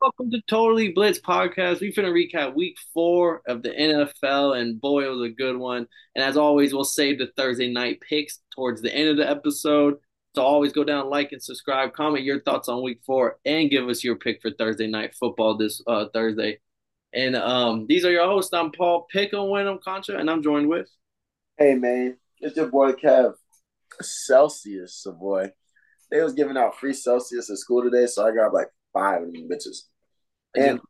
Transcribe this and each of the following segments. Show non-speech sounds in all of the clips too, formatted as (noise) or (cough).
welcome to Totally Blitz podcast. We finna recap week four of the NFL, and boy, it was a good one. And as always, we'll save the Thursday night picks towards the end of the episode. So always go down, like and subscribe, comment your thoughts on week four, and give us your pick for Thursday night football this uh, Thursday. And um, these are your hosts. I'm Paul Pickle, Wyndham Contra, and I'm joined with. Hey man, it's your boy Kev. Celsius, boy. They was giving out free Celsius at school today, so I got like five of them bitches. And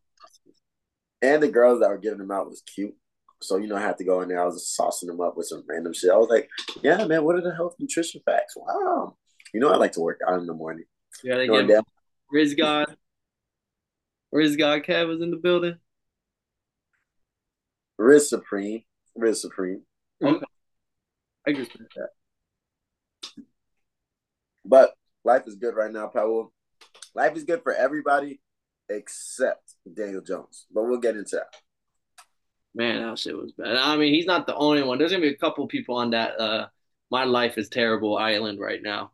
and the girls that were giving them out was cute. So you know I had to go in there. I was just saucing them up with some random shit. I was like, "Yeah, man, what are the health nutrition facts? Wow, you know I like to work out in the morning." Yeah, they give Riz God. Riz God Kev was in the building. Riz Supreme, Riz Supreme. Okay, I with that. But life is good right now, Paul. Life is good for everybody except Daniel Jones. But we'll get into that. Man, that shit was bad. I mean, he's not the only one. There's gonna be a couple people on that uh my life is terrible island right now.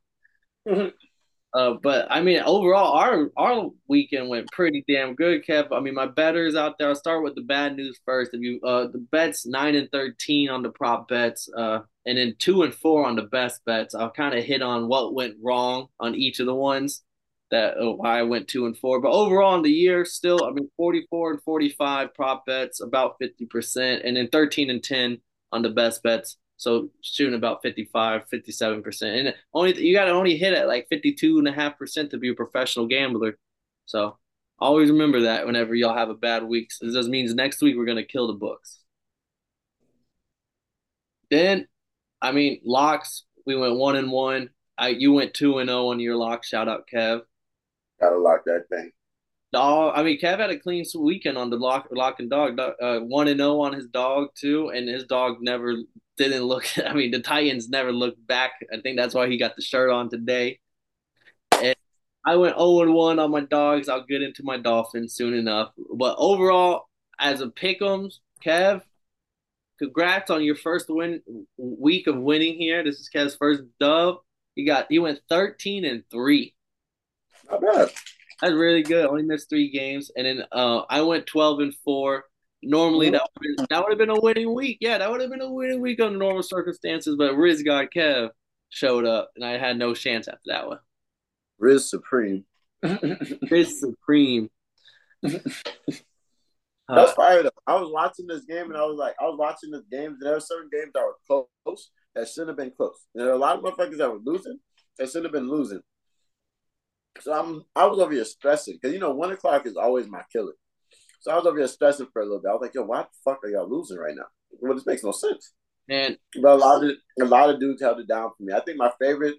uh, but I mean, overall, our our weekend went pretty damn good, Kev. I mean, my betters out there. I'll start with the bad news first. If you uh the bets nine and thirteen on the prop bets, uh, and then two and four on the best bets. I'll kind of hit on what went wrong on each of the ones that Ohio went two and four. But overall in the year, still, I mean, 44 and 45 prop bets, about 50%, and then 13 and 10 on the best bets. So shooting about 55, 57%. And only you got to only hit at like 52.5% to be a professional gambler. So always remember that whenever y'all have a bad week. This just means next week we're going to kill the books. Then, I mean, locks, we went one and one. I, you went two and zero oh on your lock. Shout out, Kev. Gotta lock that thing. Dog. I mean, Kev had a clean weekend on the lock, lock and dog. Uh, one and zero oh on his dog too, and his dog never didn't look. (laughs) I mean, the Titans never looked back. I think that's why he got the shirt on today. And I went zero and one on my dogs. I'll get into my Dolphins soon enough. But overall, as a pick'ems, Kev, congrats on your first win week of winning here. This is Kev's first dub. He got he went thirteen and three. Not bad. That's really good. Only missed three games, and then uh, I went twelve and four. Normally that would that would have been a winning week. Yeah, that would have been a winning week under normal circumstances. But Riz God Kev showed up, and I had no chance after that one. Riz Supreme. (laughs) Riz Supreme. (laughs) That's fired up. I was watching this game and I was like, I was watching this game, and there were certain games that were close that shouldn't have been close. And there are a lot of motherfuckers that were losing that shouldn't have been losing. So I'm I was over here stressing because you know one o'clock is always my killer. So I was over here stressing for a little bit. I was like, yo, why the fuck are y'all losing right now? Well, this makes no sense. And but a lot of a lot of dudes held it down for me. I think my favorite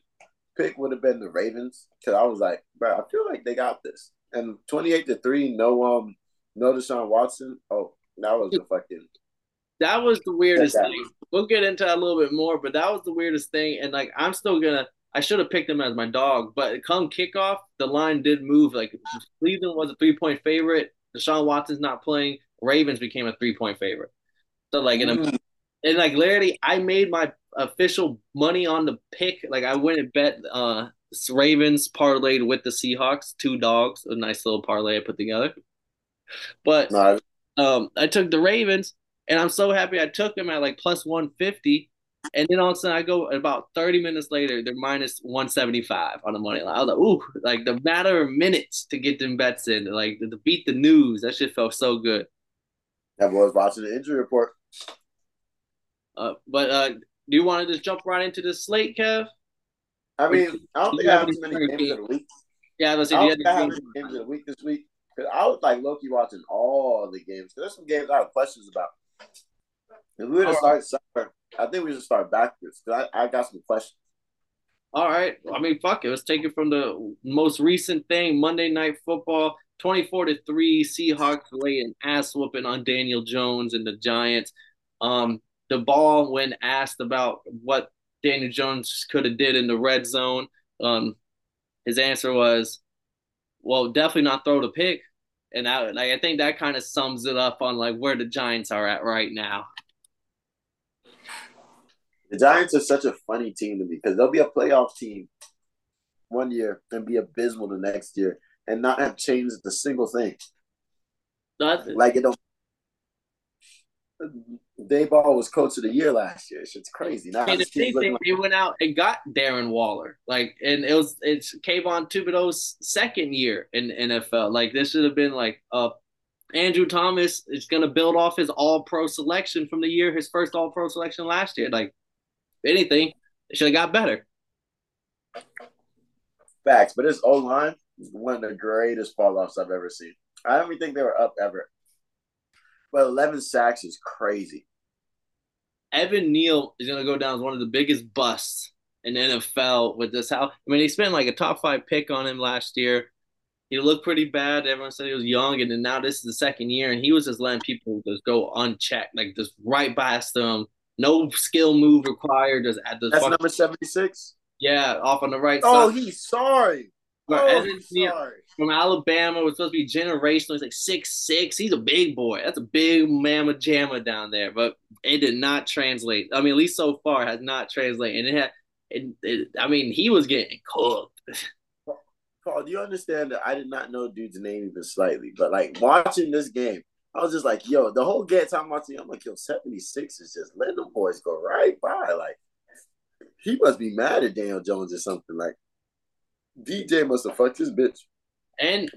pick would have been the Ravens because I was like, bro, I feel like they got this. And twenty eight to three, no um, no Deshaun Watson. Oh, that was the fucking. That was the weirdest thing. We'll get into that a little bit more, but that was the weirdest thing. And like, I'm still gonna I should have picked him as my dog, but come kickoff, the line did move. Like Cleveland was a three point favorite. Deshaun Watson's not playing. Ravens became a three point favorite. So like in a, mm. and like literally, I made my official money on the pick. Like I went and bet uh Ravens parlayed with the Seahawks, two dogs, a nice little parlay I put together. But nice. um, I took the Ravens, and I'm so happy I took them at like plus one fifty and then all of a sudden I go about 30 minutes later, they're minus 175 on the money line. I was like, ooh, like the matter of minutes to get them bets in, like to beat the news. That shit felt so good. That was watching the injury report. Uh, but uh, do you want to just jump right into the slate, Kev? I mean, I don't think I have too many games of the week. Yeah, I don't think I have games of the week this week. Cause I was like Loki watching all the games. Cause there's some games I have questions about. If we were to start I think we should start backwards because I, I got some questions. All right. I mean, fuck it. Let's take it from the most recent thing Monday Night Football 24 to 3. Seahawks lay an ass whooping on Daniel Jones and the Giants. Um, Daboll, when asked about what Daniel Jones could have did in the red zone, um, his answer was, well, definitely not throw the pick. And I, like, I think that kind of sums it up on like where the Giants are at right now. The Giants are such a funny team to me because they'll be a playoff team one year and be abysmal the next year. and not have changed a single thing. Nothing. Like it don't. Daboll was coach of the year last year. It's crazy. Now and the thing, like- they went out and got Darren Waller. Like, and it was it's Kayvon Thibodeaux's second year in NFL. Like, this should have been like uh Andrew Thomas is going to build off his All Pro selection from the year, his first All Pro selection last year. Like, anything, it should have got better. Facts, but this O line is one of the greatest fall offs I've ever seen. I don't even think they were up ever. But 11 sacks is crazy. Evan Neal is going to go down as one of the biggest busts in the NFL with this. How I mean, they spent like a top five pick on him last year. He looked pretty bad. Everyone said he was young, and then now this is the second year, and he was just letting people just go unchecked, like just right past them. No skill move required. Just at the that's fucking, number seventy six. Yeah, off on the right side. oh, side. he's sorry. Oh, Evan Neal from Alabama was supposed to be generational. He's like six six. He's a big boy. That's a big mamma jamma down there. But it did not translate. I mean, at least so far, has not translated. And it had. It, it, I mean, he was getting cooked. (laughs) Paul, do you understand that I did not know dude's name even slightly? But like watching this game, I was just like, yo, the whole game time watching, I'm like, yo, 76 is just letting them boys go right by. Like, he must be mad at Daniel Jones or something. Like, DJ must have fucked his bitch. And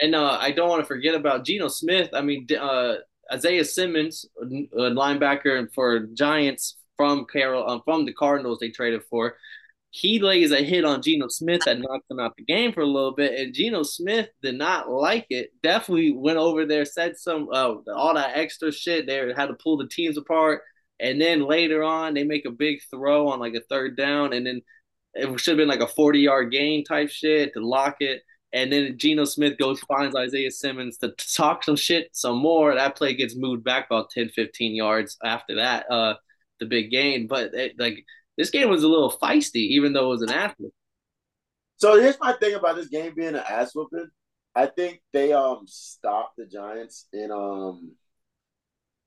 and uh, I don't want to forget about Geno Smith. I mean, uh, Isaiah Simmons, a linebacker for Giants from Carol, um, from the Cardinals, they traded for he lays a hit on Geno Smith that knocked him out the game for a little bit, and Geno Smith did not like it. Definitely went over there, said some uh, all that extra shit. They had to pull the teams apart, and then later on they make a big throw on like a third down, and then it should have been like a forty yard gain type shit to lock it. And then Geno Smith goes finds Isaiah Simmons to talk some shit some more. That play gets moved back about 10, 15 yards after that, uh, the big gain. But it, like this game was a little feisty, even though it was an athlete. So here's my thing about this game being an ass whooping. I think they um stopped the Giants in um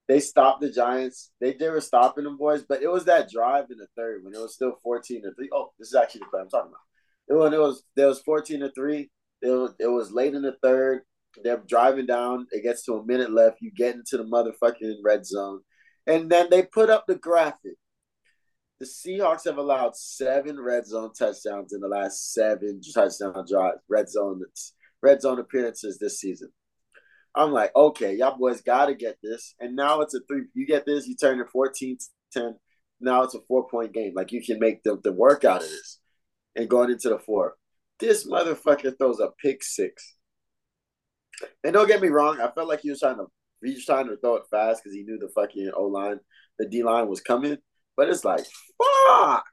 they stopped the Giants. They they were stopping them boys, but it was that drive in the third when it was still 14 to 3. Oh, this is actually the play I'm talking about. It was it was there was 14 to 3. It was, it was late in the third. They're driving down. It gets to a minute left. You get into the motherfucking red zone. And then they put up the graphic the Seahawks have allowed seven red zone touchdowns in the last seven touchdown drives, red zone red zone appearances this season. I'm like, okay, y'all boys got to get this. And now it's a three. You get this, you turn it 14 10. Now it's a four point game. Like you can make the, the work out of this and going into the four. This motherfucker throws a pick six. And don't get me wrong, I felt like he was trying to he was trying to throw it fast because he knew the fucking O line, the D line was coming. But it's like, fuck.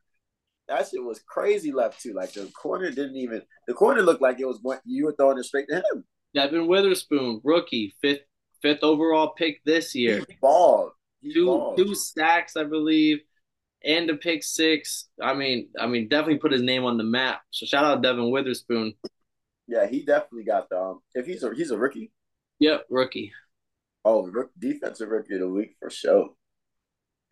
That shit was crazy left too. Like the corner didn't even the corner looked like it was going you were throwing it straight to him. Devon Witherspoon, rookie, fifth fifth overall pick this year. He balled. He two balled. two stacks, I believe, and a pick six. I mean, I mean, definitely put his name on the map. So shout out Devon Witherspoon. Yeah, he definitely got the. Um, if he's a he's a rookie. Yep, rookie. Oh, defensive rookie of the week for sure.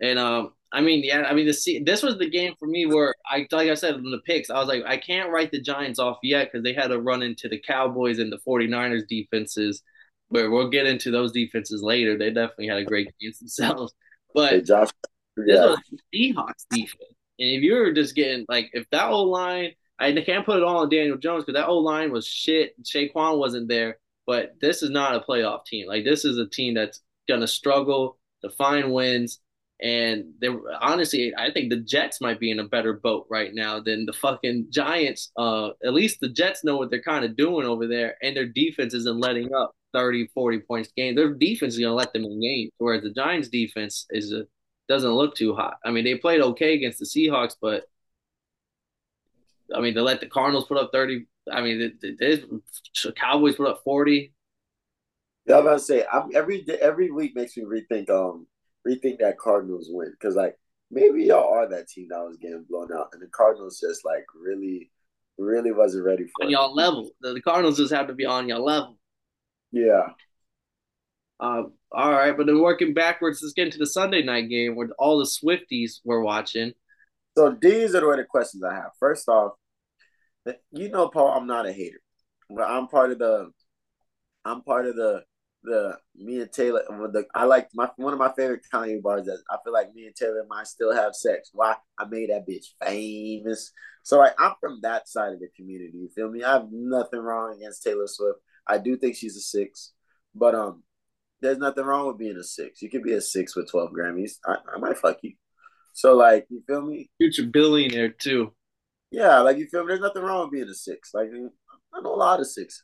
And um, I mean, yeah, I mean, the this was the game for me where I, like I said in the picks, I was like, I can't write the Giants off yet because they had to run into the Cowboys and the 49ers defenses, where we'll get into those defenses later. They definitely had a great against (laughs) themselves, but hey, Josh, yeah. this was Seahawks defense, and if you're just getting like, if that O line, I can't put it all on Daniel Jones because that O line was shit. Saquon wasn't there, but this is not a playoff team. Like this is a team that's gonna struggle to find wins and they honestly, I think the Jets might be in a better boat right now than the fucking Giants. Uh, at least the Jets know what they're kind of doing over there, and their defense isn't letting up 30, 40 points game. Their defense is gonna let them in games, whereas the Giants' defense is a, doesn't look too hot. I mean, they played okay against the Seahawks, but I mean, they let the Cardinals put up 30. I mean, the, the Cowboys put up 40. Yeah, I was about to say, every every week makes me rethink um rethink that Cardinals win because like maybe y'all are that team that was getting blown out, and the Cardinals just like really, really wasn't ready for on y'all level. The, Cardinals just have to be on your level. Yeah. Uh, all right, but then working backwards, let's get into the Sunday night game where all the Swifties were watching. So these are the questions I have. First off, you know, Paul, I'm not a hater. but I'm part of the. I'm part of the the me and Taylor. The, I like my one of my favorite Kanye bars. That I feel like me and Taylor might still have sex. Why? I made that bitch famous. So like I'm from that side of the community. You feel me? I have nothing wrong against Taylor Swift. I do think she's a six, but um, there's nothing wrong with being a six. You could be a six with twelve Grammys. I, I might fuck you. So like, you feel me? Future billionaire too. Yeah, like you feel me? There's nothing wrong with being a six. Like I know a lot of sixes.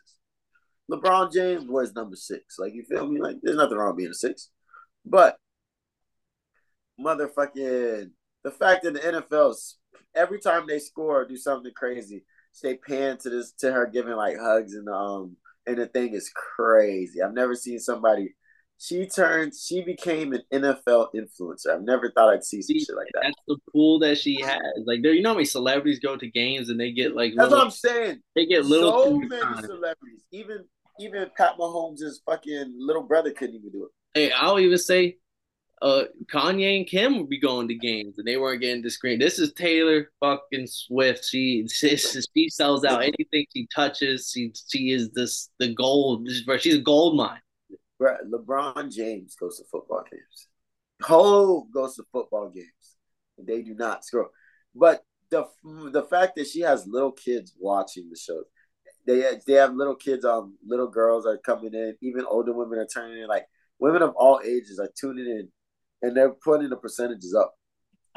LeBron James was number six. Like you feel me? Like there's nothing wrong with being a six. But motherfucking the fact that the NFL's every time they score or do something crazy, they pan to this to her giving like hugs and um and the thing is crazy. I've never seen somebody she turned she became an NFL influencer. I've never thought I'd see some shit like that. That's the pool that she has. Like there, you know how many celebrities go to games and they get like That's little, what I'm saying. They get little so many celebrities. Even even Pat Mahomes' fucking little brother couldn't even do it. Hey, I'll even say uh Kanye and Kim would be going to games and they weren't getting the screen. This is Taylor fucking Swift. She she, she sells out anything she touches. She she is this the gold. She's a gold mine. LeBron James goes to football games. Ho goes to football games. They do not scroll. But the the fact that she has little kids watching the show, they they have little kids, um, little girls are coming in. Even older women are turning in. Like women of all ages are tuning in, and they're putting the percentages up.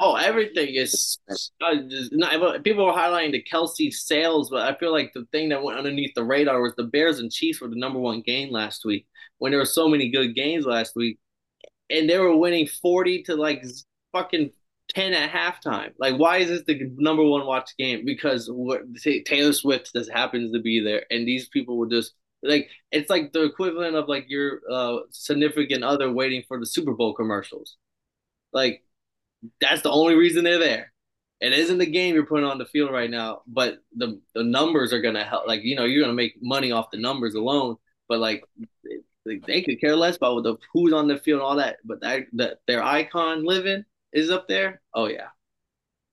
Oh, everything is uh, not, people are highlighting the Kelce sales, but I feel like the thing that went underneath the radar was the Bears and Chiefs were the number one game last week when there were so many good games last week, and they were winning forty to like fucking ten at halftime. Like, why is this the number one watch game? Because Taylor Swift just happens to be there, and these people were just like it's like the equivalent of like your uh, significant other waiting for the Super Bowl commercials. Like, that's the only reason they're there. It isn't the game you're putting on the field right now, but the the numbers are gonna help. Like, you know, you're gonna make money off the numbers alone. But like, like they could care less about the who's on the field and all that. But that, that their icon living is up there. Oh yeah,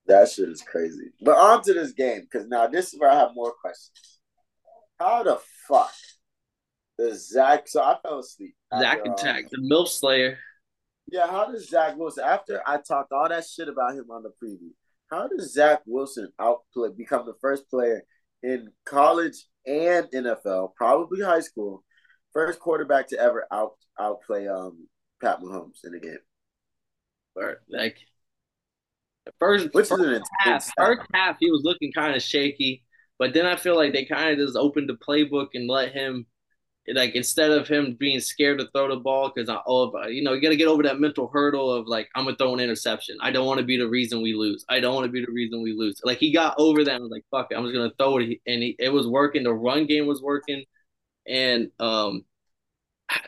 that shit is crazy. But on to this game because now this is where I have more questions. How the fuck does Zach? So I fell asleep. Zach attack um, the MILF Slayer. Yeah, how does Zach Wilson after I talked all that shit about him on the preview? How does Zach Wilson outplay become the first player in college and NFL, probably high school, first quarterback to ever out outplay um Pat Mahomes in a game. Or like first, Which first is half, first half he was looking kind of shaky, but then I feel like they kind of just opened the playbook and let him like instead of him being scared to throw the ball because I oh you know you got to get over that mental hurdle of like I'm gonna throw an interception. I don't want to be the reason we lose. I don't want to be the reason we lose. Like he got over that and was like fuck it, I'm just gonna throw it and he, it was working. The run game was working and um,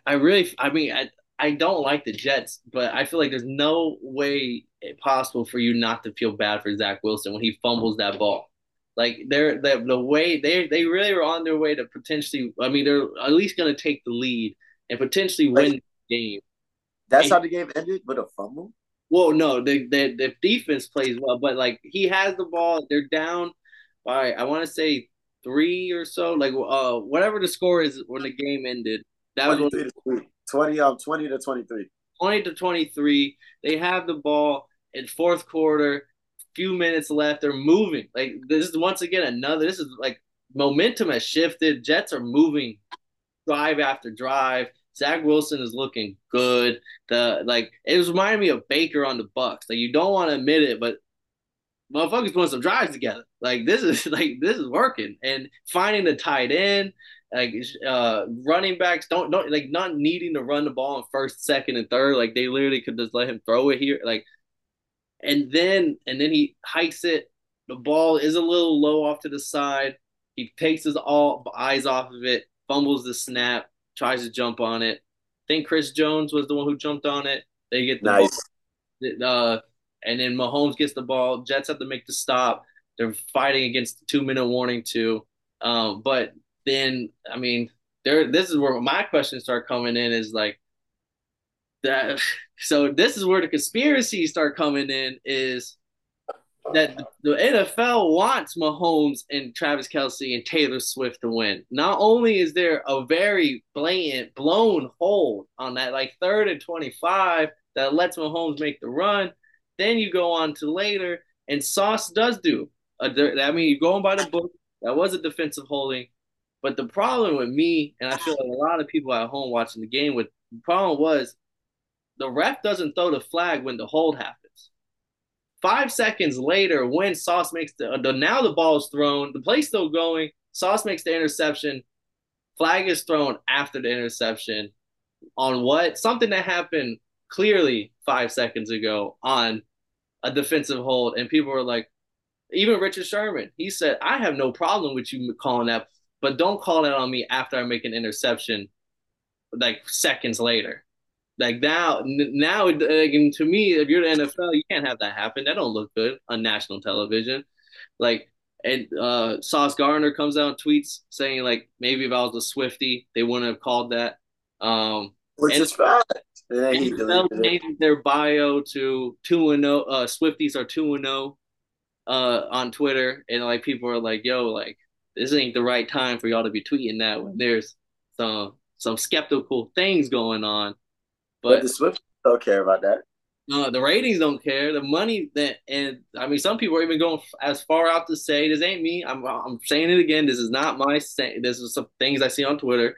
I really, I mean, I, I don't like the Jets, but I feel like there's no way possible for you not to feel bad for Zach Wilson when he fumbles that ball. Like they're the the way they they really are on their way to potentially. I mean, they're at least going to take the lead and potentially win the game. That's and, how the game ended with a fumble. Well, no, the, the the defense plays well, but like he has the ball. They're down by I want to say three or so, like uh whatever the score is when the game ended. That was 20 um 20 to 23. 20 to 23. They have the ball in fourth quarter, few minutes left. They're moving. Like this is once again another this is like momentum has shifted. Jets are moving drive after drive. Zach Wilson is looking good. The like it was reminding me of Baker on the Bucks. Like you don't want to admit it, but motherfuckers putting some drives together. Like this is (laughs) like this is working and finding the tight end, like uh running backs don't don't like not needing to run the ball in first, second, and third. Like they literally could just let him throw it here. Like and then and then he hikes it. The ball is a little low off to the side. He takes his all eyes off of it, fumbles the snap, tries to jump on it. I think Chris Jones was the one who jumped on it. They get the nice. ball. Uh, and then Mahomes gets the ball. Jets have to make the stop. They're fighting against the two minute warning too. Um, but then I mean, there. This is where my questions start coming in. Is like that. (laughs) So this is where the conspiracies start coming in. Is that the NFL wants Mahomes and Travis Kelce and Taylor Swift to win. Not only is there a very blatant blown hold on that like third and 25 that lets Mahomes make the run, then you go on to later and Sauce does do. A, I mean, you're going by the book. That was a defensive holding. But the problem with me, and I feel like a lot of people at home watching the game with the problem was the ref doesn't throw the flag when the hold happens. Five seconds later, when Sauce makes the, the now the ball is thrown, the play's still going. Sauce makes the interception. Flag is thrown after the interception on what something that happened clearly five seconds ago on a defensive hold, and people were like, even Richard Sherman, he said, "I have no problem with you calling that, but don't call it on me after I make an interception, like seconds later." Like now, now, like, to me, if you're the NFL, you can't have that happen. That don't look good on national television. Like, and uh, Sauce Gardner comes out and tweets saying like maybe if I was a Swifty, they wouldn't have called that. Um, Which and, is fact. And he changed their bio to two and zero. Oh, uh, Swifties are two and zero oh, uh, on Twitter, and like people are like, "Yo, like this ain't the right time for y'all to be tweeting that when there's some some skeptical things going on." But, but the Swift don't care about that. No, the ratings don't care. The money that, and I mean, some people are even going as far out to say, "This ain't me." I'm, I'm saying it again. This is not my saying. This is some things I see on Twitter.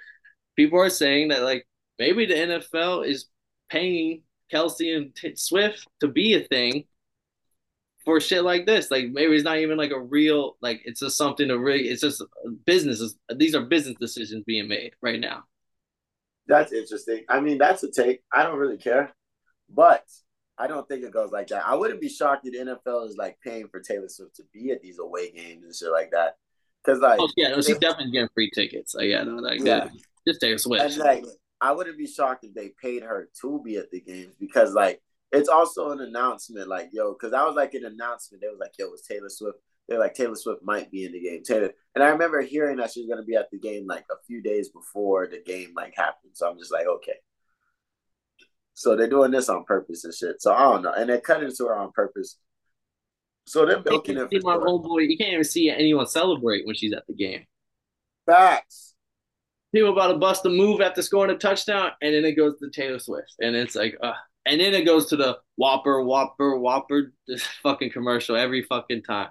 People are saying that like maybe the NFL is paying Kelce and Swift to be a thing for shit like this. Like maybe it's not even like a real like it's just something to really. It's just businesses. These are business decisions being made right now. That's interesting. I mean, that's a take. I don't really care, but I don't think it goes like that. I wouldn't be shocked if the NFL is like paying for Taylor Swift to be at these away games and shit like that. Because like, oh yeah, no, she's definitely getting free tickets. So yeah, no, like yeah, that. just Taylor Swift. And like, I wouldn't be shocked if they paid her to be at the games because like it's also an announcement. Like yo, because I was like an announcement. They was like, yo, it's Taylor Swift they're like Taylor Swift might be in the game. Taylor, and I remember hearing that she was going to be at the game like a few days before the game like happened. So I'm just like, okay. So they're doing this on purpose and shit. So I don't know, and they're cutting to her on purpose. So they're milking it. See my old boy, you can't even see anyone celebrate when she's at the game. Facts. People about to bust a move after scoring a touchdown, and then it goes to Taylor Swift, and it's like, uh, and then it goes to the Whopper, Whopper, Whopper, this (laughs) fucking commercial every fucking time.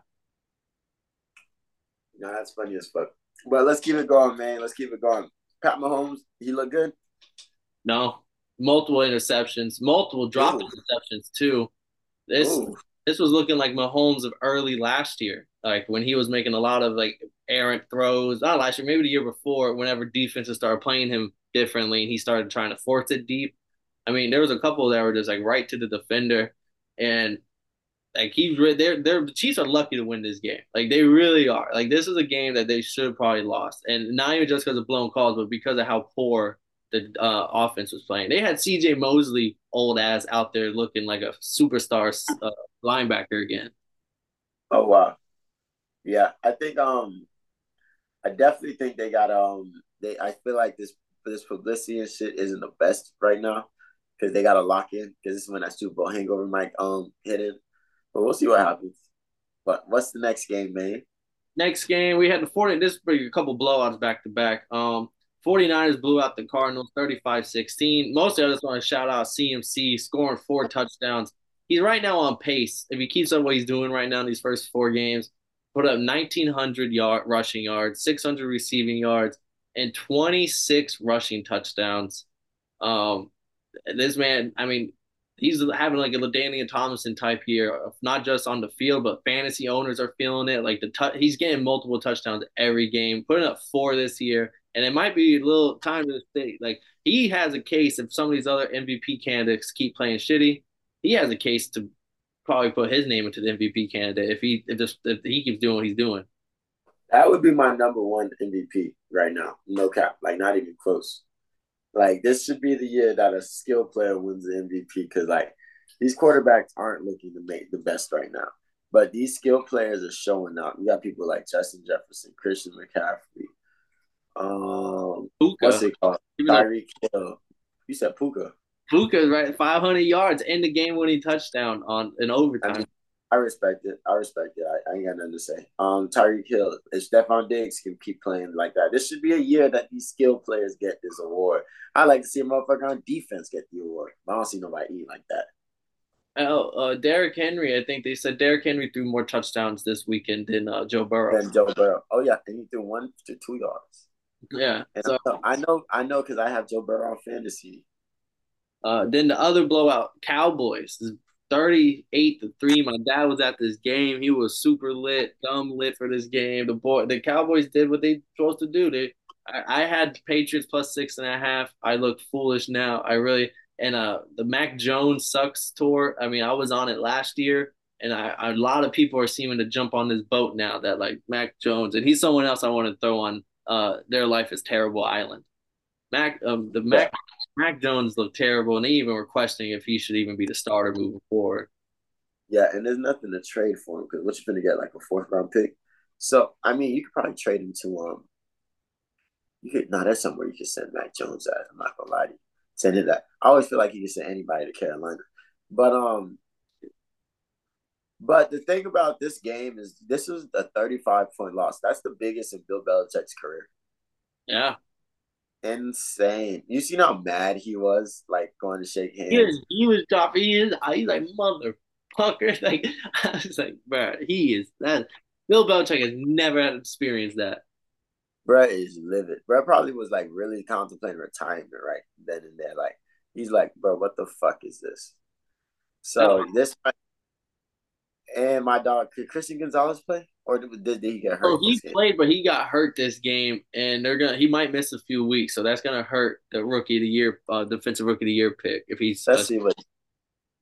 No, that's funny as fuck. But let's keep it going, man. Let's keep it going. Pat Mahomes, he look good. No, multiple interceptions, multiple drop Ooh. interceptions too. This Ooh. this was looking like Mahomes of early last year, like when he was making a lot of like errant throws. Not last year, maybe the year before. Whenever defenses started playing him differently, and he started trying to force it deep. I mean, there was a couple that were just like right to the defender, and like he's they're they're the Chiefs are lucky to win this game. Like they really are. Like this is a game that they should probably lost, and not even just because of blown calls, but because of how poor the uh, offense was playing. They had C.J. Mosley, old ass, out there looking like a superstar uh, linebacker again. Oh wow, yeah. I think um, I definitely think they got um, they. I feel like this this publicity and shit isn't the best right now because they got to lock in because this is when that Super Bowl hangover might um hit in. But we'll see what happens. But what's the next game, man? Next game, we had the 40. This bring a couple blowouts back to back. Um, 49ers blew out the Cardinals 35-16. Mostly, I just want to shout out CMC scoring four touchdowns. He's right now on pace. If he keeps up what he's doing right now in these first four games, put up 1,900 yard rushing yards, 600 receiving yards, and 26 rushing touchdowns. Um, this man, I mean, he's having like a LaDainian Tomlinson type year, not just on the field, but fantasy owners are feeling it. Like the he's getting multiple touchdowns every game, putting up four this year, and it might be a little time to stay. Like he has a case if some of these other MVP candidates keep playing shitty, he has a case to probably put his name into the MVP candidate if he if, this, if he keeps doing what he's doing. That would be my number one MVP right now, no cap, like not even close. Like this should be the year that a skill player wins the MVP because like these quarterbacks aren't looking to make the best right now. But these skill players are showing up. You got people like Justin Jefferson, Christian McCaffrey, um, Puka. what's it called? Tyreek Hill. You said Puka. Puka right, 500 yards in the game winning touchdown on an overtime. I mean, I respect it. I respect it. I, I ain't got nothing to say. Um, Tyreek Hill, if Stefon Diggs can keep playing like that, this should be a year that these skill players get this award. I like to see a motherfucker on defense get the award. But I don't see nobody eat like that. Oh, uh, Derrick Henry. I think they said Derrick Henry threw more touchdowns this weekend than uh, Joe Burrow. Than Joe Burrow. Oh yeah, and he threw one to two yards. Yeah. And so I know, I know, because I have Joe Burrow on fantasy. Uh, then the other blowout, Cowboys, 38 to 3. My dad was at this game. He was super lit, dumb lit for this game. The boy the Cowboys did what they supposed to do. They I, I had Patriots plus six and a half. I look foolish now. I really and uh the Mac Jones sucks tour. I mean, I was on it last year. And I, a lot of people are seeming to jump on this boat now that like Mac Jones and he's someone else I want to throw on uh their life is terrible island. Mac um the Mac Mac Jones looked terrible, and they even were questioning if he should even be the starter moving forward. Yeah, and there's nothing to trade for him because what you're gonna get like a fourth round pick. So I mean, you could probably trade him to um. You could no, that's somewhere you could send Mac Jones at. I'm not gonna lie to you. Send him that. I always feel like you can send anybody to Carolina, but um. But the thing about this game is this is a 35 point loss. That's the biggest in Bill Belichick's career. Yeah, insane. You seen how mad he was, like going to shake hands. He was, he was dropping. his. is. He's like motherfucker. (laughs) Like I was like, bro, he is that. Bill Belichick has never had experienced that. Bro is livid. Bro probably was like really contemplating retirement right then and there. Like he's like, bro, what the fuck is this? So this and my dog, could Christian Gonzalez play? Or did, did he get hurt? Oh, he played, but he got hurt this game, and they're gonna. He might miss a few weeks, so that's gonna hurt the rookie of the year, uh, defensive rookie of the year pick if he's especially uh, with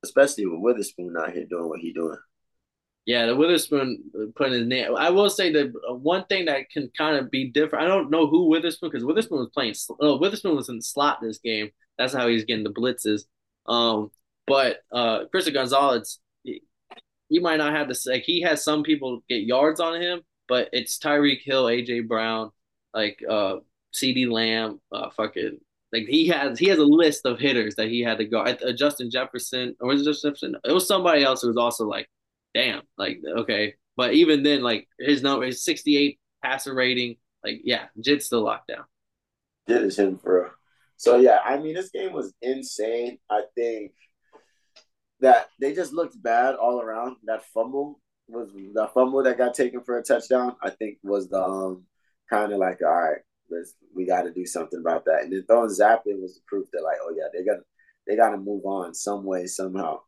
especially with Witherspoon out here doing what he's doing. Yeah, the Witherspoon putting his name. I will say that one thing that can kind of be different. I don't know who Witherspoon because Witherspoon was playing. Oh, Witherspoon was in the slot this game. That's how he's getting the blitzes. Um, but uh, Christian Gonzalez he might not have the like he has some people get yards on him, but it's Tyreek Hill, AJ Brown, like uh CeeDee Lamb, uh fucking like he has he has a list of hitters that he had to go. Uh, Justin Jefferson or was it Justin Jefferson? It was somebody else who was also like, damn, like okay. But even then, like his number, his sixty eight passer rating, like yeah, Jit's still locked down. Jit is him for. So yeah, I mean this game was insane. I think that they just looked bad all around. That fumble was the fumble that got taken for a touchdown. I think was the um, kind of like all right, let's we got to do something about that. And then throwing Zappe was the proof that like oh yeah they got they got to move on some way somehow.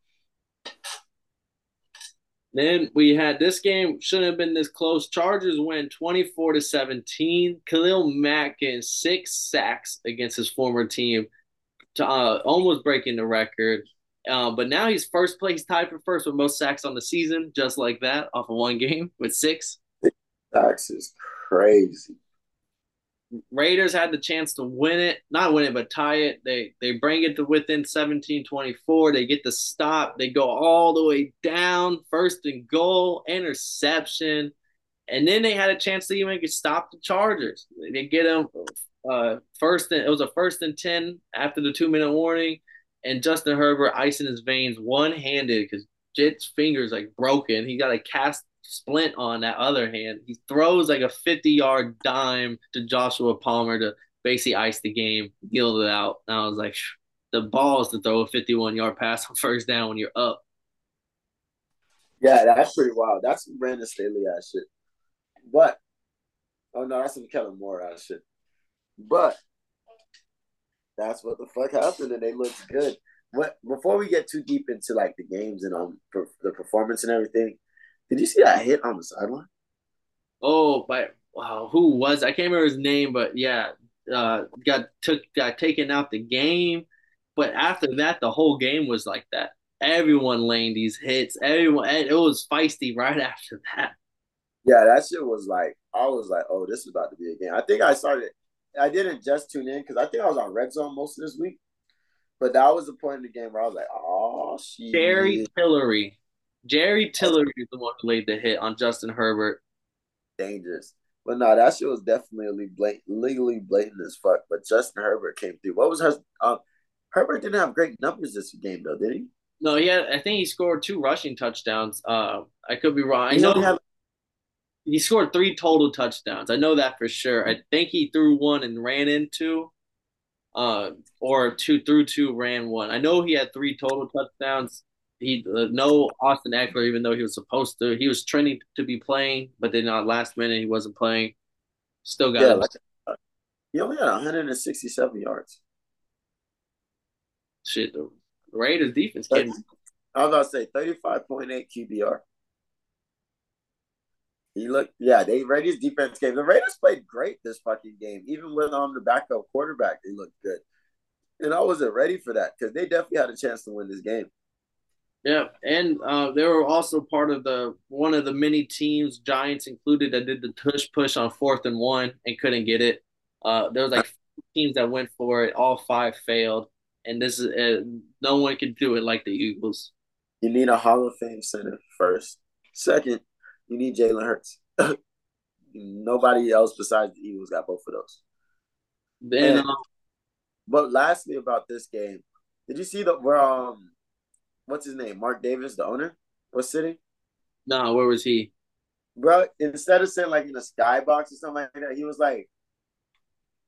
Then we had this game shouldn't have been this close. Chargers win 24 to 17. Khalil Mack getting six sacks against his former team to uh, almost breaking the record. Uh, but now he's first place, tied for first with most sacks on the season, just like that, off of one game with six. Sacks is crazy. Raiders had the chance to win it, not win it, but tie it. They they bring it to within 17-24. They get the stop. They go all the way down, first and goal, interception, and then they had a chance to even stop the Chargers. They get them uh, first. And, it was a first and ten after the two minute warning and Justin Herbert icing his veins one handed because Jit's fingers like broken. He got a cast splint on that other hand. He throws like a 50 yard dime to Joshua Palmer to basically ice the game, deal it out. And I was like, the balls to throw a 51 yard pass on first down when you're up. Yeah, that's pretty wild. That's Brandon Staley ass shit. But, oh no, that's some Kellen Moore ass shit. But that's what the fuck happened, and they looked good. What before we get too deep into like the games and um per, the performance and everything, did you see that hit on the sideline? Oh, but wow, who was I can't remember his name, but yeah, uh, got took got taken out the game. But after that, the whole game was like that. Everyone laying these hits. Everyone, it was feisty right (laughs) after that. Yeah, that shit was like I was like, oh, this is about to be a game. I think I started I didn't just tune in because I think I was on Red Zone most of this week. But that was the point in the game where I was like, oh, shit. Jerry Tillery. Jerry Tillery is the one who laid the hit on Justin Herbert. Dangerous. But no, that shit was definitely blatant, legally blatant as fuck. But Justin Herbert came through. What was her? Um, Herbert didn't have great numbers this game though, did he? No, yeah. I think he scored two rushing touchdowns. Uh, I could be wrong. I know he, had, he scored three total touchdowns. I know that for sure. I think he threw one and ran into, uh, or two threw two, ran one. I know he had three total touchdowns. He uh, no Austin Ekeler, even though he was supposed to. He was training to be playing, but then uh, last minute he wasn't playing. Still got. Yeah, like, uh, he only had 167 yards. Shit, the Raiders defense getting. I was about to say 35.8 QBR. He looked, yeah, they Raiders defense game. The Raiders played great this fucking game. Even with on um, the backup quarterback, they looked good. And I wasn't ready for that because they definitely had a chance to win this game. Yeah, and uh, they were also part of the one of the many teams, Giants included, that did the tush push on fourth and one and couldn't get it. Uh, there was like (laughs) teams that went for it, all five failed, and this is uh, no one can do it like the Eagles. You need a Hall of Fame center first. Second, you need Jalen Hurts. (coughs) Nobody else besides the Eagles got both of those. Then, and, um, but lastly about this game, did you see the where um what's his name? Mark Davis, the owner, was sitting? No, where was he? Bro, instead of sitting like in a skybox or something like that, he was like,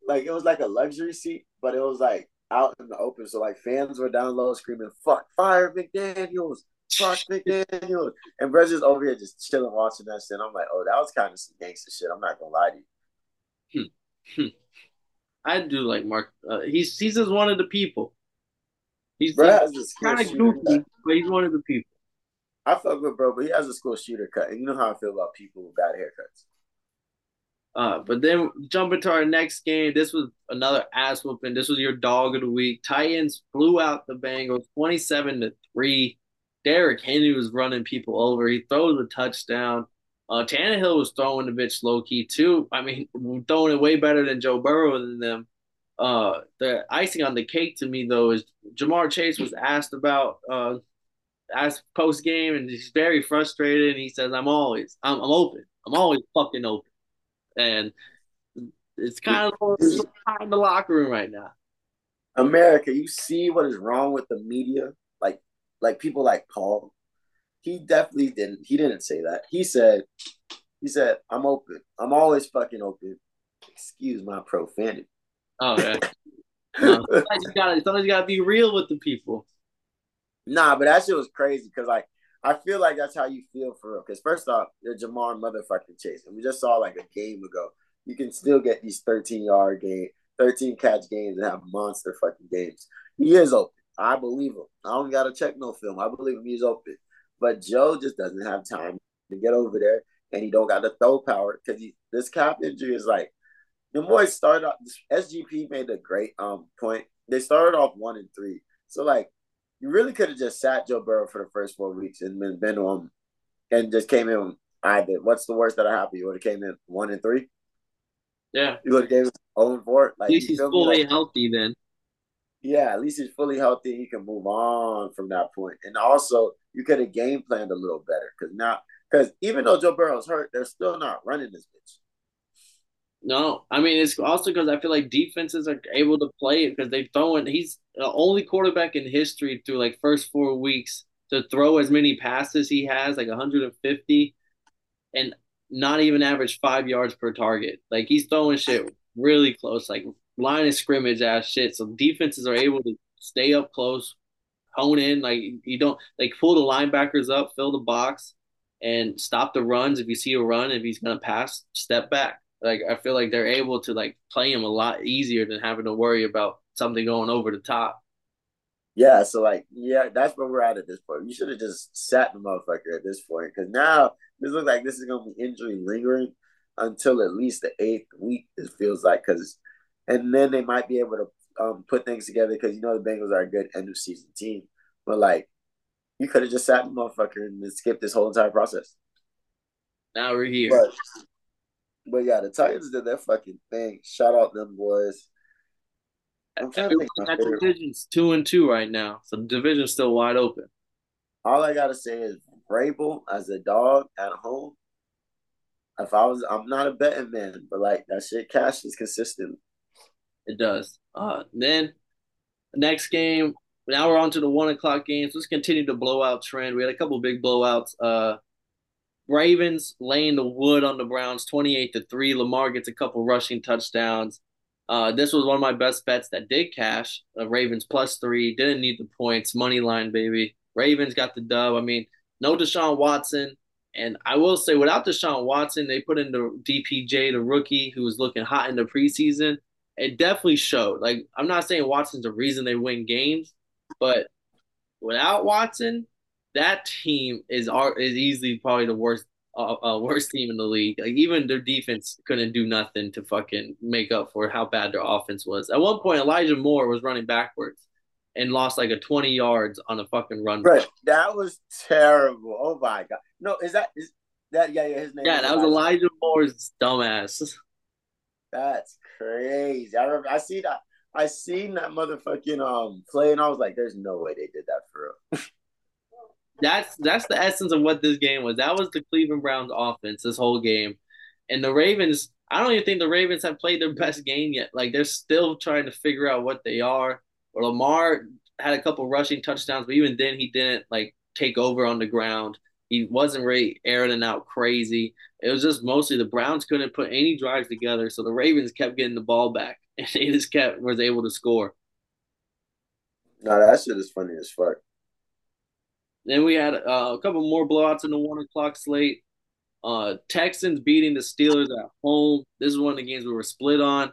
like it was like a luxury seat, but it was like out in the open. So like fans were down low screaming, "Fuck, fire McDaniels, fuck McDaniels," and bro's just over here just chilling, watching that shit. I'm like, oh, that was kind of some gangster shit. I'm not gonna lie to you. Hmm. Hmm. I do like Mark. Uh, he's he's just one of the people. He's kind of goofy, but he's one of the people. I fuck with bro, but he has a school shooter cut, and you know how I feel about people with bad haircuts. Uh, but then jumping to our next game, this was another ass whooping. This was your dog of the week. Titans blew out the Bengals, twenty-seven to three. Derrick Henry was running people over. He throws a touchdown. Uh, Tannehill was throwing the bitch low key too. I mean, (laughs) throwing it way better than Joe Burrow than them. Uh, the icing on the cake to me though is Ja'Marr Chase was asked about uh, asked post game, and he's very frustrated. And he says, "I'm always, I'm, I'm open. I'm always fucking open." And it's kind of in the locker room right now. America, you see what is wrong with the media? Like, like people like Paul. He definitely didn't. He didn't say that. He said, he said, "I'm open. I'm always fucking open." Excuse my profanity. Oh yeah. (laughs) no, sometimes you gotta sometimes you gotta be real with the people. Nah, but that shit was crazy because like I feel like that's how you feel for real. Because first off, you're Ja'Marr motherfucking Chase, and we just saw like a game ago. You can still get these 13 yard game, 13 catch games, and have monster fucking games. He is open. I believe him. I don't gotta check no film. I believe him. He's open. But Joe just doesn't have time to get over there, and he don't got the throw power because this calf injury is like the boys started off. SGP made a great um point. They started off one and three, so like you really could have just sat Joe Burrow for the first four weeks and been, been on, and just came in. I did. What's the worst that happened? You would have came in one and three. Yeah, you would have gave zero oh and four. Like, he's fully like, healthy then. Yeah, at least he's fully healthy. He can move on from that point, and also you could have game planned a little better because now, because even though Joe Burrow's hurt, they're still not running this bitch. No, I mean it's also because I feel like defenses are able to play it because they throw in. He's the only quarterback in history through like first four weeks to throw as many passes he has, like 150, and not even average five yards per target. Like he's throwing shit really close, like line of scrimmage ass shit. So defenses are able to stay up close, hone in. Like you don't like pull the linebackers up, fill the box, and stop the runs. If you see a run, if he's gonna pass, step back like I feel like they're able to like play him a lot easier than having to worry about something going over the top. Yeah, so like, yeah, that's where we're at at this point. You should have just sat the motherfucker at this point because now this looks like this is gonna be injury lingering until at least the eighth week. It feels like because, and then they might be able to um, put things together because you know the Bengals are a good end of season team. But like, you could have just sat the motherfucker and skipped this whole entire process. Now we're here. But but yeah, the Titans did their fucking thing. Shout out them boys. I'm trying to think that division's two and two right now, so the division's still wide open. All I gotta say is Vrabel as a dog at home. If I was, I'm not a betting man, but like that shit cash is consistent. It does. Uh, then next game now we're on to the one o'clock games. Let's continue the blowout trend. We had a couple big blowouts. Uh, Ravens laying the wood on the Browns, twenty-eight to three. Lamar gets a couple rushing touchdowns. Uh, this was one of my best bets that did cash. Uh, Ravens plus three, didn't need the points, money line, baby. Ravens got the dub. I mean, no Deshaun Watson. And I will say, without Deshaun Watson, they put in the DPJ, the rookie, who was looking hot in the preseason. It definitely showed. Like, I'm not saying Watson's the reason they win games, but without Watson, that team is is easily probably the worst uh, uh, worst team in the league. Like even their defense couldn't do nothing to fucking make up for how bad their offense was. At one point, Elijah Moore was running backwards and lost like a 20 yards on a fucking run. Right. That was terrible. Oh my god. No, is that is that yeah, yeah his name Yeah, that was Elijah Moore's dumbass. That's crazy. I remember I see that I seen that motherfucking um play and I was like, there's no way they did that for real. (laughs) that's that's the essence of what this game was. That was the Cleveland Browns offense this whole game. And the Ravens, I don't even think the Ravens have played their best game yet. Like they're still trying to figure out what they are. Or Lamar had a couple rushing touchdowns, but even then he didn't like take over on the ground. He wasn't really airing it out crazy. It was just mostly the Browns couldn't put any drives together, so the Ravens kept getting the ball back, (laughs) and they just kept was able to score. No, that shit is funny as fuck. Then we had uh, a couple more blowouts in the one o'clock slate. Uh, Texans beating the Steelers at home. This is one of the games we were split on.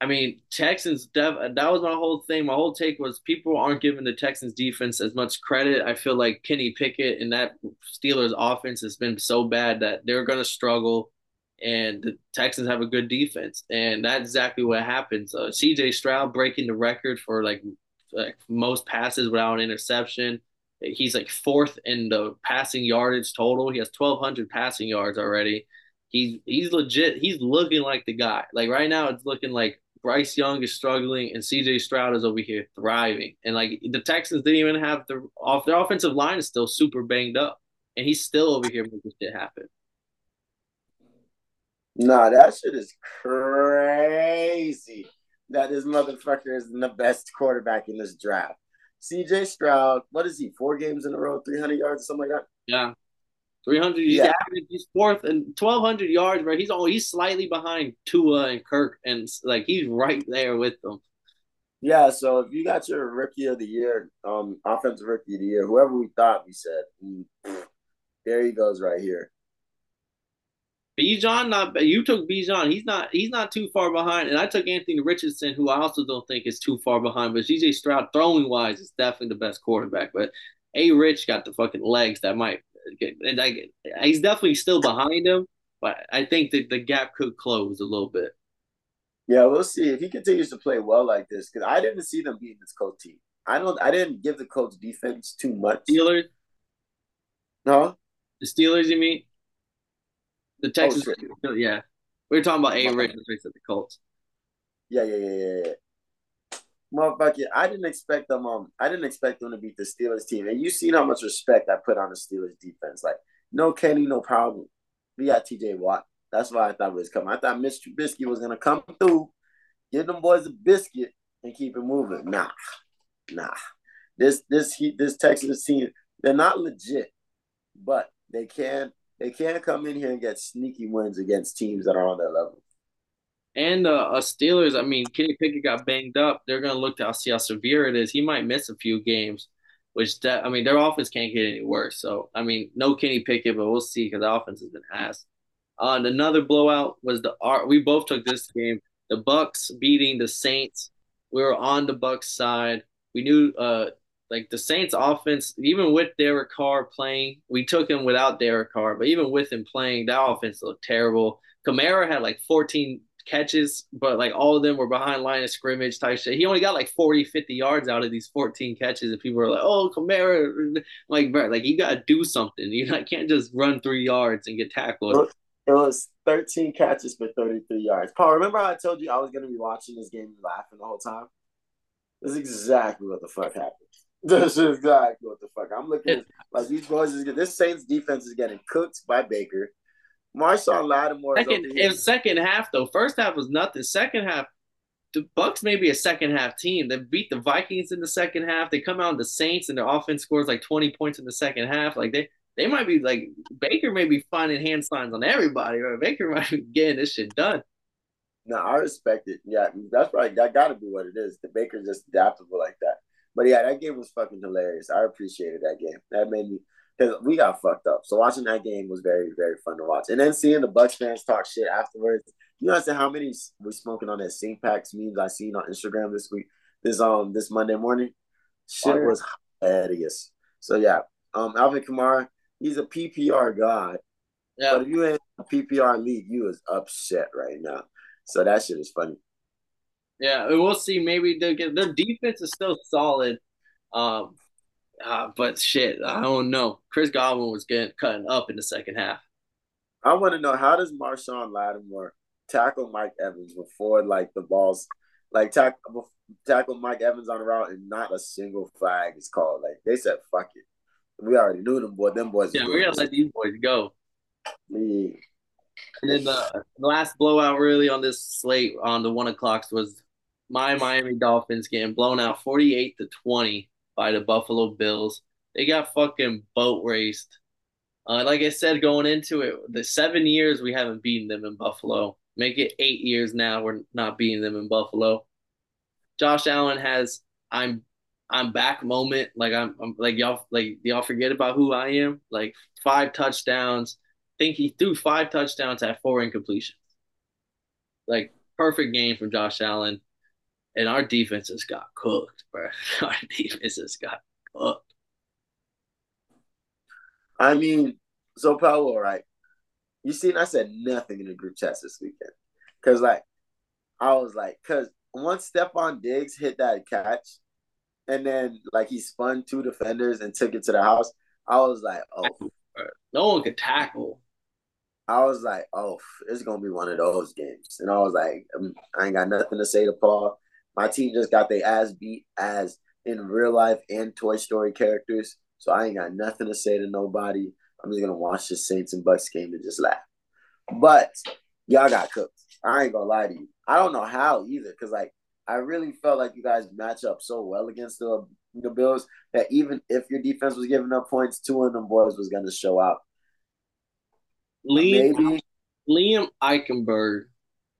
I mean, Texans. Dev, that was my whole thing. My whole take was people aren't giving the Texans defense as much credit. I feel like Kenny Pickett and that Steelers offense has been so bad that they're going to struggle, and the Texans have a good defense, and that's exactly what happens. Uh, C.J. Stroud breaking the record for like, like most passes without an interception. He's like fourth in the passing yardage total. He has 1,200 passing yards already. He's he's legit. He's looking like the guy. Like right now, it's looking like Bryce Young is struggling and CJ Stroud is over here thriving. And like the Texans didn't even have the off their offensive line is still super banged up. And he's still over here making shit happen. Nah, that shit is crazy. That this motherfucker is the best quarterback in this draft. CJ Stroud, what is he? Four games in a row, 300 yards something like that? Yeah. 300. He's yeah. he's fourth and 1,200 yards, bro. He's all he's slightly behind Tua and Kirk, and like he's right there with them. Yeah, so if you got your rookie of the year, um, offensive rookie of the year, whoever we thought we said, mm, there he goes right here. Bijan, not you took Bijan. He's not he's not too far behind, and I took Anthony Richardson, who I also don't think is too far behind. But CJ Stroud, throwing wise, is definitely the best quarterback. But A. Rich got the fucking legs that might. And I, he's definitely still behind him, but I think that the gap could close a little bit. Yeah, we'll see if he continues to play well like this. Because I didn't see them beating this Colts team. I don't. I didn't give the Colts defense too much. Steelers. No. The Steelers, you mean? The Texas. oh, yeah. We were talking about A. Rich at the Colts. Yeah, yeah, yeah, yeah, yeah. Motherfucker, I didn't expect them. Um, I didn't expect them to beat the Steelers team, and you seen how much respect I put on the Steelers defense. Like, no Kenny, no problem. We got T.J. Watt. That's why I thought was coming. I thought Mr. Trubisky was gonna come through, give them boys a biscuit, and keep it moving. Nah, nah. This this this Texas team, they're not legit, but they can they can't come in here and get sneaky wins against teams that are on their level. And uh, uh Steelers, I mean, Kenny Pickett got banged up. They're gonna look to see how severe it is. He might miss a few games, which that I mean, their offense can't get any worse. So I mean, no Kenny Pickett, but we'll see because the offense has been ass. Uh, another blowout was the art. We both took this game. The Bucs beating the Saints. We were on the Bucs side. We knew uh like the Saints offense, even with Derek Carr playing, we took him without Derek Carr, but even with him playing, that offense looked terrible. Kamara had like 14 catches, but like all of them were behind line of scrimmage type shit. He only got like 40, 50 yards out of these 14 catches. And people were like, oh, Kamara, like, bro, like you got to do something. You can't just run three yards and get tackled. It was 13 catches for 33 yards. Paul, remember I told you I was going to be watching this game and laughing the whole time? This is exactly what the fuck happened. (laughs) This is exactly what the fuck. I'm looking at like these boys is this Saints defense is getting cooked by Baker. Marshon Lattimore. Second, in second half though, first half was nothing. Second half, the Bucs may be a second half team. They beat the Vikings in the second half. They come out in the Saints and their offense scores like 20 points in the second half. Like they they might be like Baker may be finding hand signs on everybody, or Baker (laughs) might be getting this shit done. No, I respect it. Yeah, that's right. That got to be what it is. The Baker's just adaptable like that. But yeah, that game was fucking hilarious. I appreciated that game. That made me because we got fucked up. So watching that game was very, very fun to watch. And then seeing the Bucs fans talk shit afterwards. You know, I said how many we smoking on that St. Packs memes I seen on Instagram this week, this um this Monday morning. Shit was hilarious. So yeah, um Alvin Kamara, he's a PPR god. Yeah. But if you ain't a PPR league, you is upset right now. So that shit is funny. Yeah, we'll see. Maybe they get their defense is still solid. Um, uh, but shit, I don't know. Chris Godwin was getting cutting up in the second half. I want to know how does Marshon Lattimore tackle Mike Evans before like the balls, like tackle tackle Mike Evans on the route and not a single flag is called. Like they said, fuck it. We already knew them boy. Them boys. Yeah, we gotta let these boys go. Yeah. And then the, the last blowout really on this slate on the one o'clocks was my Miami Dolphins getting blown out 48 to 20 by the Buffalo Bills. They got fucking boat raced. Uh, like I said, going into it, the seven years we haven't beaten them in Buffalo. Make it eight years now we're not beating them in Buffalo. Josh Allen has I'm I'm back moment. Like I'm, I'm like y'all like y'all forget about who I am. Like five touchdowns. Think he threw five touchdowns at four incompletions. Like perfect game from Josh Allen and our defenses got cooked, bro. (laughs) Our defenses got cooked. I mean, so Paulo, right? You seen, I said nothing in the group chat this weekend because, like, I was like, because once Stefon Diggs hit that catch, and then like he spun two defenders and took it to the house, I was like, oh, no one could tackle. I was like, oh, it's gonna be one of those games, and I was like, um, I ain't got nothing to say to Paul. My team just got their ass beat as in real life and Toy Story characters. So I ain't got nothing to say to nobody. I'm just gonna watch the Saints and Bucs game and just laugh. But y'all got cooked. I ain't gonna lie to you. I don't know how either, because like I really felt like you guys match up so well against the the Bills that even if your defense was giving up points, two of them boys was gonna show out. Liam, Maybe. Liam Eichenberg,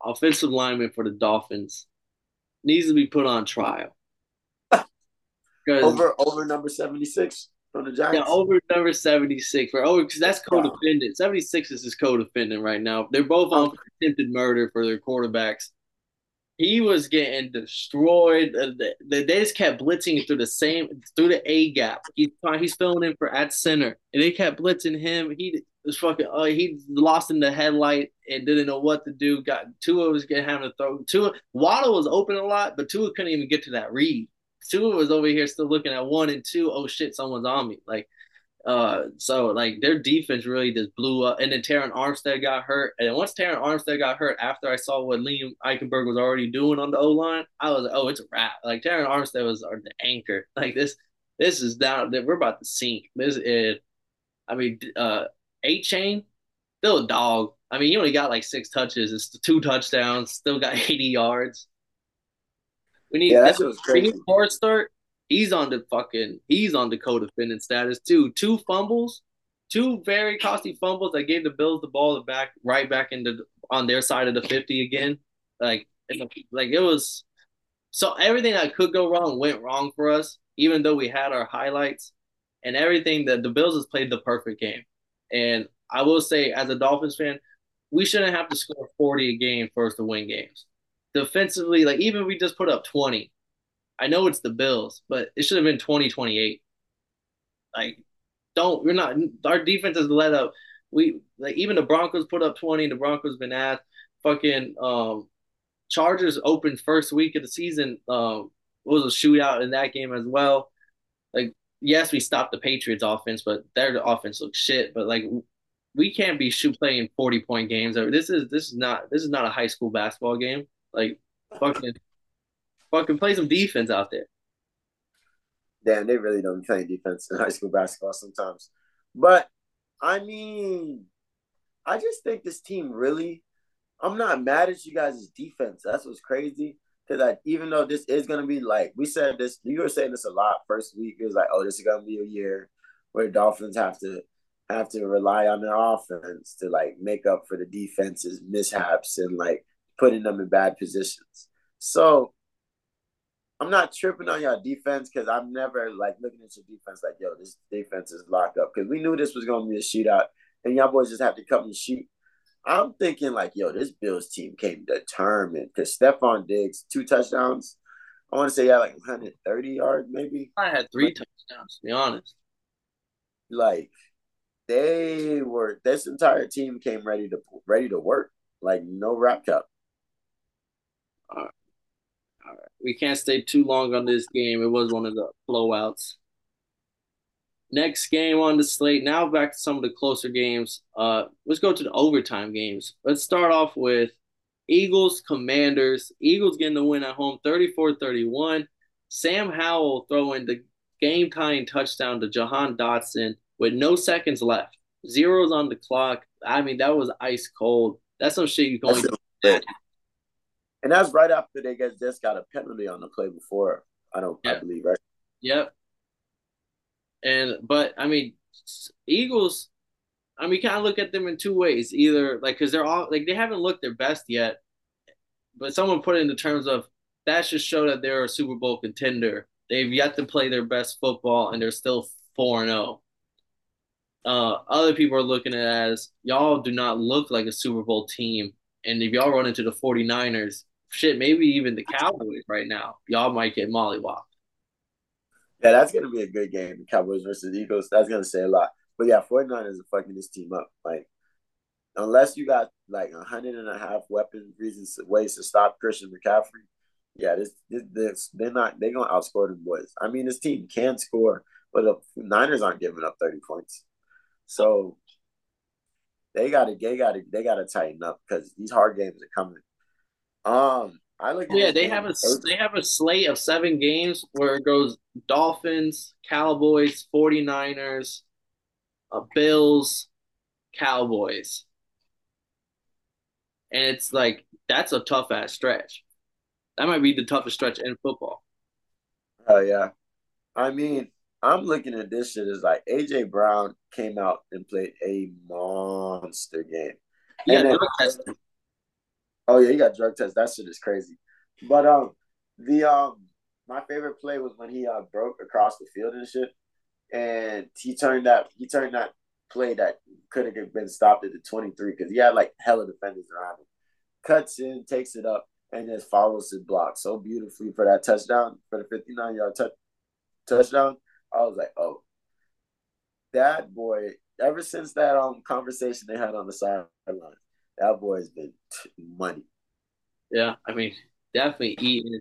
offensive lineman for the Dolphins, needs to be put on trial. (laughs) over over number seventy six from the Giants. Yeah, over number seventy six for over because that's co-defendant. Seventy six is his co-defendant right now. They're both on attempted murder for their quarterbacks. He was getting destroyed. Uh, they just kept blitzing through the same through the A gap. He's he's filling in for at center, and they kept blitzing him. He was fucking. Uh, he lost in the headlight and didn't know what to do. Got Tua was getting having to throw. Tua Waddle was open a lot, but Tua couldn't even get to that read. Tua was over here still looking at one and two. Oh shit, someone's on me. Like, uh, so like their defense really just blew up. And then Terron Armstead got hurt. And once Terron Armstead got hurt, after I saw what Liam Eichenberg was already doing on the O line, I was like, oh, it's a wrap. Like Terron Armstead was the anchor. Like this, this is down. We're about to sink. This is. I mean, uh, Achane, still a dog. I mean, he only got like six touches. It's two touchdowns. Still got (laughs) 80 yards. We need. Yeah, that's what's crazy. Start. He's on the fucking. He's on the co-defendant status too. Two fumbles, two very costly fumbles that gave the Bills the ball back right back into on their side of the 50 again. Like, like it was. So everything that could go wrong went wrong for us, even though we had our highlights and everything. That the Bills has played the perfect game. And I will say, as a Dolphins fan, we shouldn't have to score 40 a game for us to win games. Defensively, like even if we just put up 20, I know it's the Bills, but it should have been 20 28. Like, don't, we're not, our defense has let up. We, like, even the Broncos put up 20, the Broncos been asked. Fucking, um, Chargers opened first week of the season. Um, was a shootout in that game as well. Like yes, we stopped the Patriots offense, but their offense looks shit. But like we can't be shoot playing 40 point games. This is this is not this is not a high school basketball game. Like fucking fucking play some defense out there. Damn, they really don't play defense in high school basketball sometimes. But I mean, I just think this team really I'm not mad at you guys' defense. That's what's crazy. Because like, even though this is gonna be like we said this, you were saying this a lot first week. It was like, oh, this is gonna be a year where Dolphins have to have to rely on their offense to like make up for the defense's mishaps and like putting them in bad positions. So I'm not tripping on your defense because I'm never like looking at your defense like, yo, this defense is locked up. Because we knew this was gonna be a shootout, and y'all boys just have to come and shoot. I'm thinking like, yo, this Bills team came determined because Stefon Diggs two touchdowns. I want to say had like 130 yards, maybe. I had three touchdowns. To be honest, like they were. This entire team came ready to ready to work. Like no wrap cup. All right. All right. We can't stay too long on this game. It was one of the blowouts. Next game on the slate. Now back to some of the closer games. Uh, let's go to the overtime games. Let's start off with Eagles Commanders. Eagles getting the win at home 34-31. Sam Howell throwing the game tying touchdown to Jahan Dotson with no seconds left. Zeros on the clock. I mean, that was ice cold. That's some shit you going to And that's right after they get just got a penalty on the play before. I don't yeah. I believe, right? Yep. And but I mean, Eagles. I mean, kind of look at them in two ways. Either like because they're all like they haven't looked their best yet, but someone put it in the terms of that should show that they're a Super Bowl contender. They've yet to play their best football, and they're still four and zero. Oh. Uh, other people are looking at as y'all do not look like a Super Bowl team, and if y'all run into the 49ers, shit, maybe even the Cowboys right now, y'all might get mollywopped. Yeah, that's gonna be a good game. Cowboys versus Eagles. That's gonna say a lot. But yeah, 49ers are fucking this team up. Like, unless you got like a hundred and a half weapon reasons ways to stop Christian McCaffrey, yeah, this, this, this they're not they're gonna outscore them boys. I mean, this team can score, but the Niners aren't giving up 30 points. So they gotta they gotta they gotta tighten up because these hard games are coming. Um I look. Yeah, they have a they have a slate of seven games where it goes Dolphins, Cowboys, 49ers, uh, Bills, Cowboys, and it's like that's a tough ass stretch. That might be the toughest stretch in football. Oh yeah, I mean, I'm looking at this shit as like AJ Brown came out and played a monster game. Yeah, Oh yeah, he got drug test. That shit is crazy. But um, the um, my favorite play was when he uh broke across the field and shit, and he turned that he turned that play that couldn't have been stopped at the twenty three because he had like hella defenders around him. Cuts in, takes it up, and just follows his block so beautifully for that touchdown for the fifty nine yard touch touchdown. I was like, oh, that boy. Ever since that um conversation they had on the sideline, that boy's been money. Yeah, I mean, definitely eating.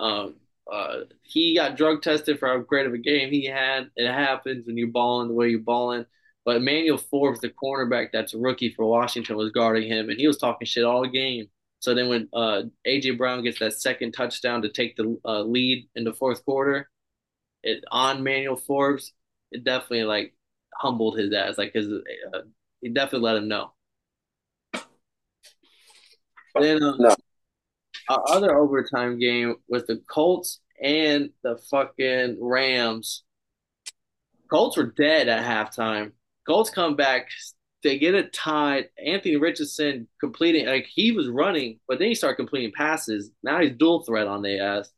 Um, uh, he got drug tested for how great of a game he had. It happens when you're balling the way you're balling. But Emmanuel Forbes, the cornerback that's a rookie for Washington, was guarding him, and he was talking shit all game. So then when uh, AJ Brown gets that second touchdown to take the uh, lead in the fourth quarter, it on Emmanuel Forbes, it definitely like humbled his ass. Like his, uh, he definitely let him know. Then uh, no. our other overtime game was the Colts and the fucking Rams. Colts were dead at halftime. Colts come back. They get it tied. Anthony Richardson completing like he was running, but then he started completing passes. Now he's dual threat on the ass,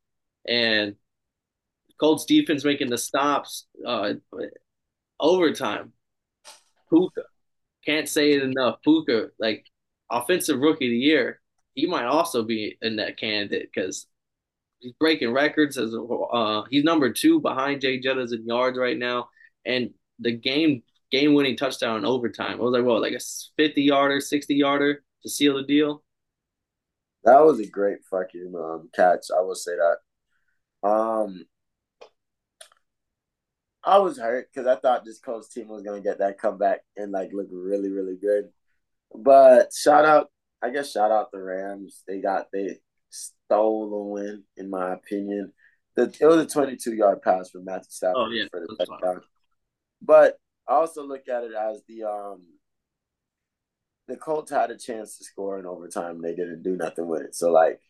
and Colts defense making the stops. Uh, overtime. Puka can't say it enough. Puka like offensive rookie of the year he might also be in that candidate because he's breaking records as uh he's number two behind Jay Jettas in yards right now, and the game game winning touchdown in overtime. It was like what like a fifty yarder, sixty yarder to seal the deal. That was a great fucking um, catch. I will say that. Um, I was hurt because I thought this Colts team was gonna get that comeback and like look really really good. But shout out I guess shout out the Rams. They got they stole the win, in my opinion. The, it was a 22 yard pass from Matthew Stafford oh, yeah, for the touchdown. But I also look at it as the um the Colts had a chance to score in overtime. They didn't do nothing with it. So like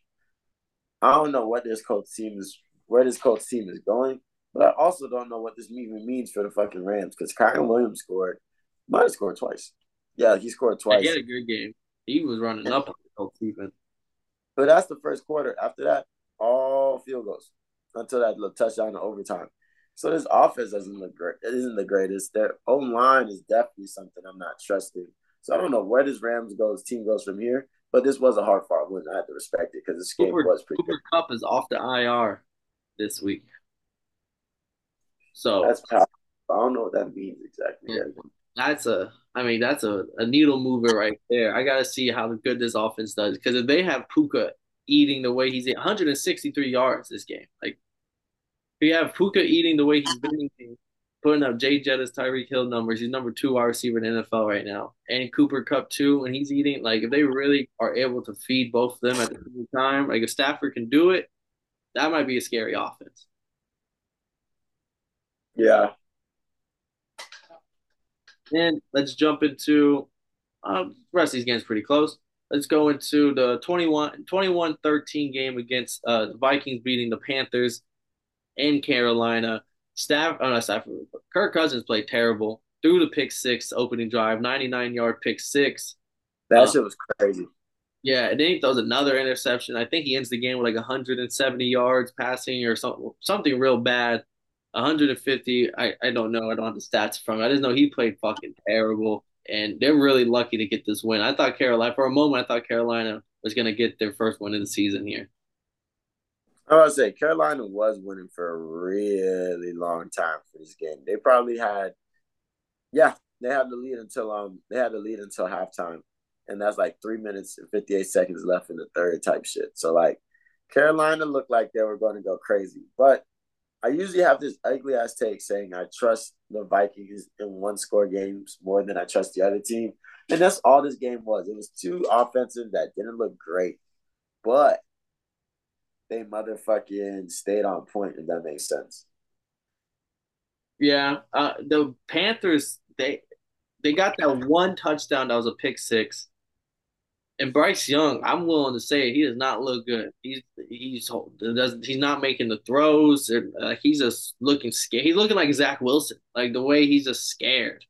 I don't know what this Colts team is, where this Colts team is going, but I also don't know what this even means for the fucking Rams because Kyren Williams scored, might have scored twice. Yeah, he scored twice. He had a good game. He was running and, up on defense. But that's the first quarter. After that, all field goals until that little touchdown in overtime. So this offense doesn't look great. It isn't the greatest. Their own line is definitely something I'm not trusting. So I don't know where this Rams goes team goes from here. But this was a hard fought win. I had to respect it because this game Cooper, was pretty Cooper good. Kupp is off the IR this week. So that's powerful. I don't know what that means exactly. Yeah. That's a I mean, that's a, a needle mover right there. I gotta see how good this offense does. Because if they have Puka eating the way he's at 163 yards this game, like if you have Puka eating the way he's been eating, putting up Jay Jettas, Tyreek Hill numbers. He's number two wide receiver in the NFL right now. And Cooper Kupp too, and he's eating like if they really are able to feed both of them at the same time, like if Stafford can do it, that might be a scary offense. Yeah. And let's jump into um, the rest of these games pretty close. Let's go into the 21 21-13 game against uh, the Vikings beating the Panthers in Carolina. Staff, oh no, Stafford. Kirk Cousins played terrible. Threw the pick six opening drive, 99 yard pick six. That uh, shit was crazy. Yeah, and then he throws another interception. I think he ends the game with like 170 yards passing or something, something real bad. 150. I, I don't know. I don't have the stats from. I just know he played fucking terrible, and they're really lucky to get this win. I thought Carolina for a moment. I thought Carolina was gonna get their first win of the season here. I was say Carolina was winning for a really long time for this game. They probably had, yeah, they had the lead until um they had the lead until halftime, and that's like three minutes and fifty eight seconds left in the third type shit. So like, Carolina looked like they were going to go crazy, but I usually have this ugly ass take saying I trust the Vikings in one score games more than I trust the other team, and that's all this game was. It was two offensive that didn't look great, but they motherfucking stayed on point, if that makes sense. Yeah. Uh, the Panthers, they they got that one touchdown that was a pick six. And Bryce Young, I'm willing to say he does not look good. He's he's he's not making the throws. Uh, he's just looking scared. He's looking like Zach Wilson, like the way he's just scared.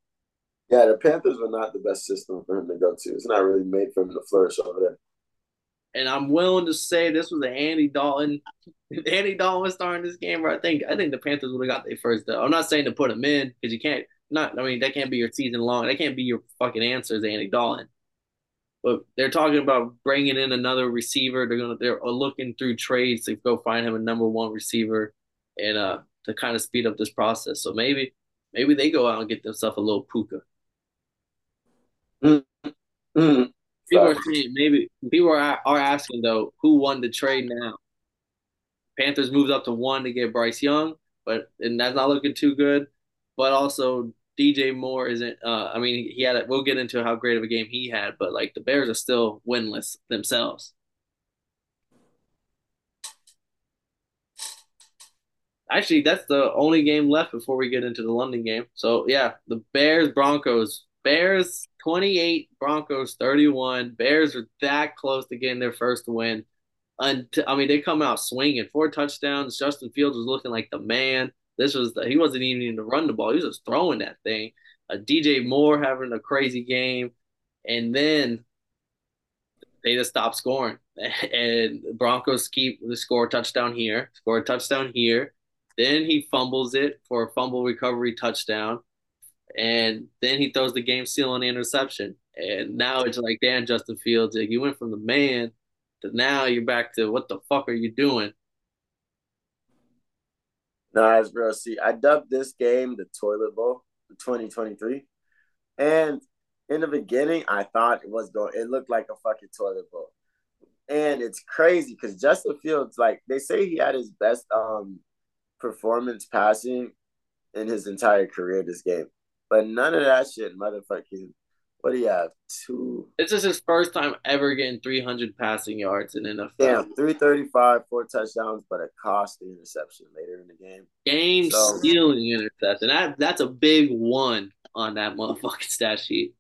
Yeah, the Panthers were not the best system for him to go to. It's not really made for him to flourish over there. And I'm willing to say this was an Andy Dalton. (laughs) Andy Dalton was starting this game, I think I think the Panthers would have got their first. Though. I'm not saying to put him in because you can't. Not I mean that can't be your season long. That can't be your fucking answer as Andy Dalton. But they're talking about bringing in another receiver. They're gonna they're looking through trades to go find him a number one receiver, and uh to kind of speed up this process. So maybe maybe they go out and get themselves a little puka. Mm-hmm. People are saying maybe people are are asking though who won the trade now. Panthers moved up to one to get Bryce Young, but and that's not looking too good. But also DJ Moore isn't. Uh, I mean, he had. A, we'll get into how great of a game he had, but like the Bears are still winless themselves. Actually, that's the only game left before we get into the London game. So yeah, the Bears Broncos Bears 28, Broncos 31. Bears are that close to getting their first win. Until, I mean, they come out swinging four touchdowns. Justin Fields was looking like the man. This was the, he wasn't even in to run the ball. He was just throwing that thing. Uh, DJ Moore having a crazy game, and then they just stop scoring. (laughs) And Broncos keep the score touchdown here, score a touchdown here. Then he fumbles it for a fumble recovery touchdown and then he throws the game sealing interception. And now it's like, Dan Justin Fields, like, you went from the man to now you're back to what the fuck are you doing? Nice, bro. See, I dubbed this game the Toilet Bowl, 2023. And in the beginning, I thought it was going, it looked like a fucking toilet bowl. And it's crazy because Justin Fields, like, they say he had his best um performance passing in his entire career this game. But none of that shit, motherfucking. What do you have? Two. This is his first time ever getting 300 passing yards in NFL. Damn, 335, four touchdowns, but a costly interception later in the game. Game so, stealing interception. That that's a big one on that motherfucking stat sheet.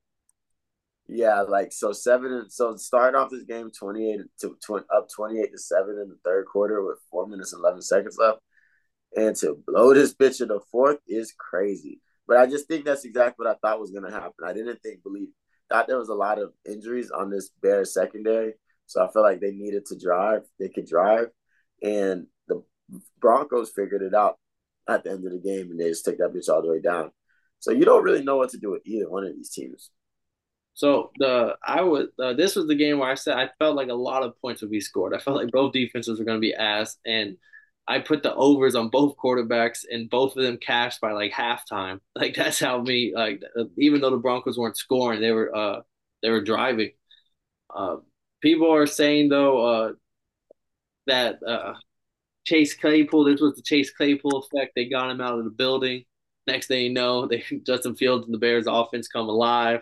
Yeah, like so seven. So start off this game twenty eight to tw- up twenty eight to seven in the third quarter with four minutes and eleven seconds left, and to blow this bitch in the fourth is crazy. But I just think that's exactly what I thought was gonna happen. I didn't think believe thought there was a lot of injuries on this Bears secondary, so I felt like they needed to drive. They could drive, and the Broncos figured it out at the end of the game, and they just took that bitch all the way down. So you don't really know what to do with either one of these teams. So the I was uh, this was the game where I said I felt like a lot of points would be scored. I felt like both defenses were going to be ass, and I put the overs on both quarterbacks, and both of them cashed by like halftime. (laughs) Like that's how me like even though the Broncos weren't scoring, they were uh they were driving. Uh, people are saying though uh, that uh, Chase Claypool, this was the Chase Claypool effect. They got him out of the building. Next thing you know, (laughs) they Justin Fields and the Bears offense come alive.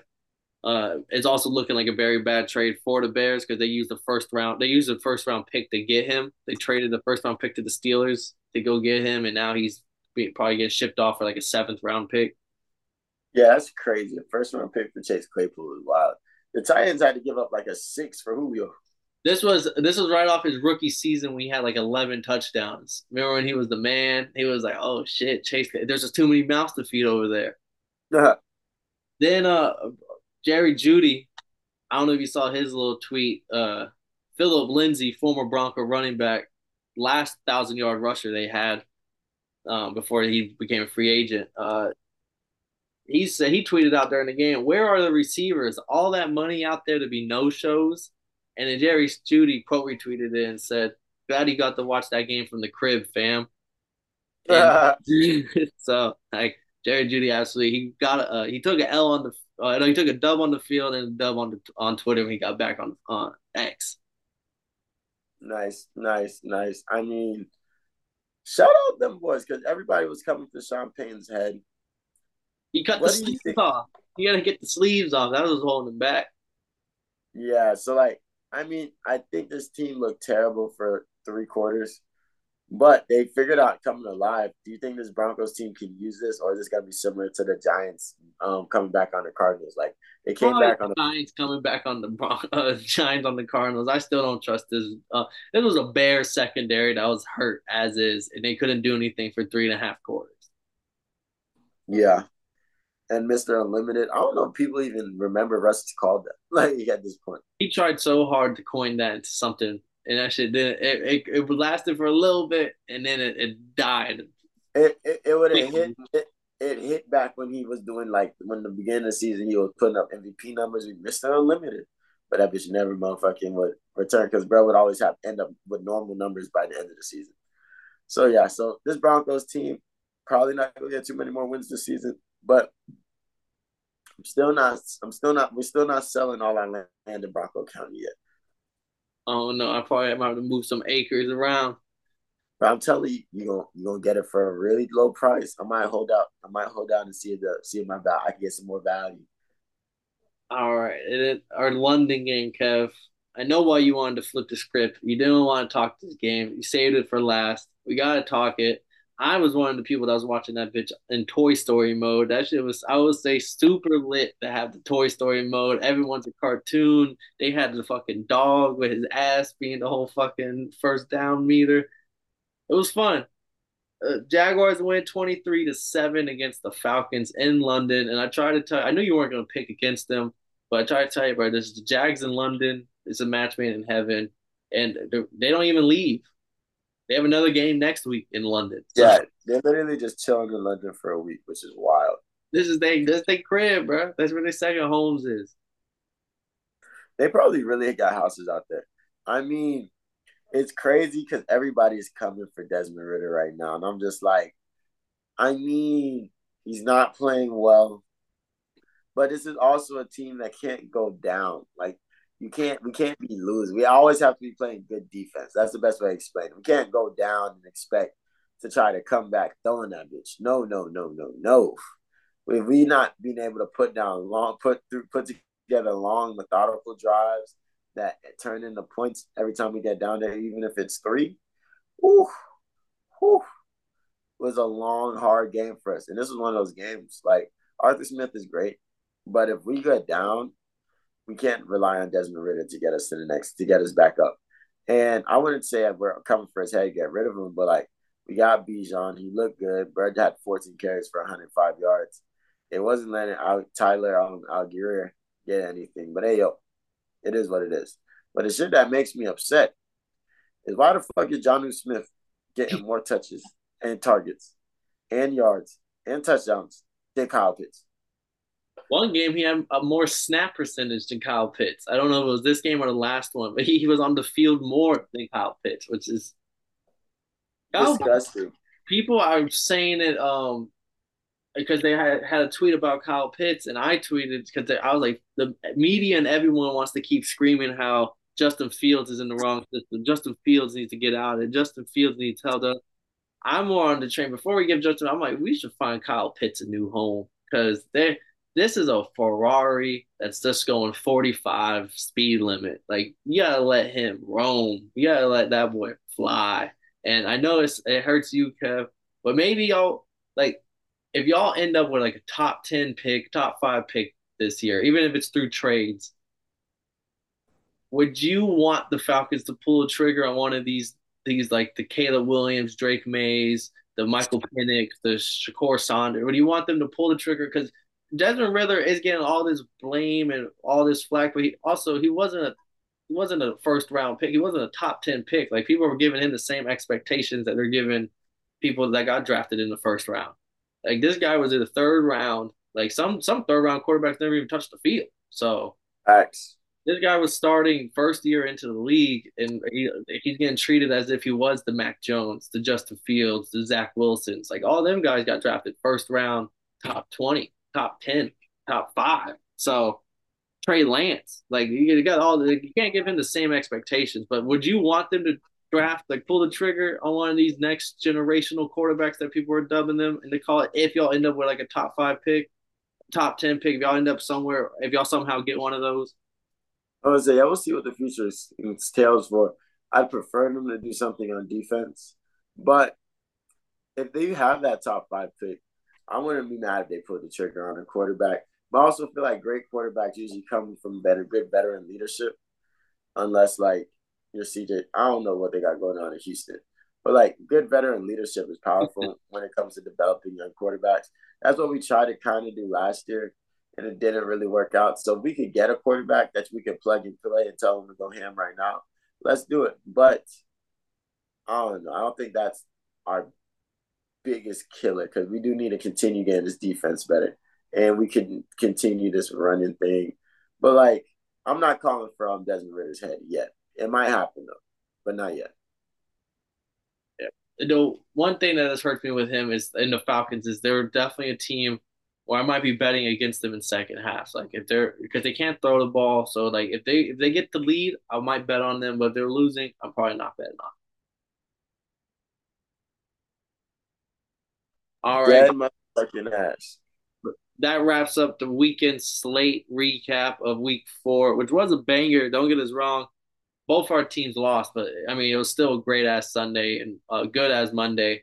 Uh, it's also looking like a very bad trade for the Bears because they used the first round. They used the first round pick to get him. They traded the first round pick to the Steelers to go get him, and now he's probably getting shipped off for like a seventh round pick. Yeah, that's crazy. The first round pick for Chase Claypool is wild. The Titans had to give up like a six for Julio. This was this was right off his rookie season when he had like eleven touchdowns. Remember when he was the man? He was like, "Oh shit, Chase! There's just too many mouths to feed over there." Uh-huh. (laughs) Then uh, Jerry Jeudy, I don't know if you saw his little tweet. Uh, Phillip Lindsay, former Bronco running back, last thousand yard rusher they had um, before he became a free agent. Uh, he said he tweeted out during the game, "Where are the receivers? All that money out there to be no shows." And then Jerry Jeudy quote retweeted it and said, "Glad he got to watch that game from the crib, fam." (laughs) (laughs) so like Jerry Jeudy, absolutely he got uh, he took an L on the uh, he took a dub on the field and a dub on the, on Twitter when he got back on on X. Nice, nice, nice. I mean, shout out them boys because everybody was coming for Sean Payton's head. He cut what the sleeves off. You gotta get the sleeves off. That was holding him back. Yeah, so like, I mean, I think this team looked terrible for three quarters. But they figured out coming alive. Do you think this Broncos team can use this, or is this gonna be similar to the Giants um, coming back on the Cardinals? Like they came Probably back on the Giants coming back on the (laughs) uh, Giants on the Cardinals. I still don't trust this. Uh, this was a Bear secondary that was hurt as is, and they couldn't do anything for three and a half quarters. Yeah, and Mr. Unlimited. I don't know if people even remember Russ called that. (laughs) Like at this point, he tried so hard to coin that into something and that shit did it, it, it lasted for a little bit and then it, it died. It it, it would have hit it, it hit back when he was doing like when the beginning of the season he was putting up MVP numbers with Mr. Unlimited. But that bitch never motherfucking would return because bro would always have end up with normal numbers by the end of the season. So yeah, so this Broncos team probably not gonna get too many more wins this season, but I'm still not I'm still not we're still not selling all our land in Bronco County yet. Oh no, I probably have to move some acres around. But I'm telling you, you gonna you gonna get it for a really low price. I might hold out. I might hold out and see if the see if my value I can get some more value. All right, it, our London game, Kev. I know why you wanted to flip the script. You didn't want to talk this game. You saved it for last. We gotta talk it. I was one of the people that was watching that bitch in Toy Story mode. That shit was, I would say, super lit to have the Toy Story mode. Everyone's a cartoon. They had the fucking dog with his ass being the whole fucking first down meter. It was fun. Uh, Jaguars win 23 to 7 against the Falcons in London. And I tried to tell you, I knew you weren't going to pick against them, but I tried to tell you, bro, this is the Jags in London. It's a match made in heaven. And they don't even leave. They have another game next week in London. So yeah, they're literally just chilling in London for a week, which is wild. This is they this they crib, bro. That's where their second homes is. They probably really got houses out there. I mean, it's crazy because everybody's coming for Desmond Ridder right now, and I'm just like, I mean, he's not playing well, but this is also a team that can't go down. Like you can't we can't be losing. We always have to be playing good defense. That's the best way to explain it. We can't go down and expect to try to come back throwing that bitch. No, no, no, no, no. If we not being able to put down long put through put together long methodical drives that turn into points every time we get down there, even if it's three, whew, whew, was a long, hard game for us. And this was one of those games. Like Arthur Smith is great, but if we get down we can't rely on Desmond Ridder to get us to the next to get us back up. And I wouldn't say we're coming for his head, get rid of him, but like we got Bijan. He looked good. Bird had 14 carries for 105 yards. It wasn't letting out Tyler um, Allgeier get anything. But hey, yo, it is what it is. But the shit that makes me upset is why the fuck is Jonnu Smith getting (laughs) more touches and targets and yards and touchdowns than Kyle Pitts? One game he had a more snap percentage than Kyle Pitts. I don't know if it was this game or the last one, but he, he was on the field more than Kyle Pitts, which is disgusting. People are saying it um because they had, had a tweet about Kyle Pitts, and I tweeted because I was like, the media and everyone wants to keep screaming how Justin Fields is in the wrong system. Justin Fields needs to get out, and Justin Fields needs help. I'm more on the train. Before we give Justin, I'm like, we should find Kyle Pitts a new home because they this is a Ferrari that's just going 45 speed limit. Like you gotta let him roam. You gotta let that boy fly. And I know it's it hurts you, Kev, but maybe y'all like if y'all end up with like a top 10 pick, top five pick this year, even if it's through trades, would you want the Falcons to pull a trigger on one of these these like the Caleb Williams, Drake Mays, the Michael Penix, the Shedeur Sanders? Would you want them to pull the trigger? Because Desmond Ridder is getting all this blame and all this flack, but he also he wasn't a he wasn't a first round pick. He wasn't a top ten pick. Like people were giving him the same expectations that they're giving people that got drafted in the first round. Like this guy was in the third round. Like some some third round quarterbacks never even touched the field. So Facts. This guy was starting first year into the league, and he, he's getting treated as if he was the Mac Jones, the Justin Fields, the Zach Wilsons. Like all them guys got drafted first round, top twenty, top ten, top five. So Trey Lance, like you got all the, you can't give him the same expectations. But would you want them to draft, like pull the trigger on one of these next generational quarterbacks that people are dubbing them and they call it if y'all end up with like a top five pick, top ten pick, if y'all end up somewhere, if y'all somehow get one of those? I would say I will see what the future entails for. I'd prefer them to do something on defense. But if they have that top five pick, I wouldn't be mad if they put the trigger on a quarterback. But I also feel like great quarterbacks usually come from better, good veteran leadership, unless like your CJ. I don't know what they got going on in Houston, but like good veteran leadership is powerful (laughs) when it comes to developing young quarterbacks. That's what we tried to kind of do last year, and it didn't really work out. So if we could get a quarterback that we could plug and play and tell them to go ham right now, let's do it. But I don't know. I don't think that's our biggest killer because we do need to continue getting this defense better, and we can continue this running thing. But like, I'm not calling from um, Desmond Ridder's head yet. It might happen though, but not yet. Yeah. The one thing that has hurt me with him is in the Falcons is they're definitely a team where I might be betting against them in second half. Like if they're because they can't throw the ball, so like if they if they get the lead, I might bet on them. But if they're losing, I'm probably not betting on. All right. my fucking ass. That wraps up the weekend slate recap of week four, which was a banger. Don't get us wrong both our teams lost, but I mean it was still a great ass Sunday and uh, good as Monday.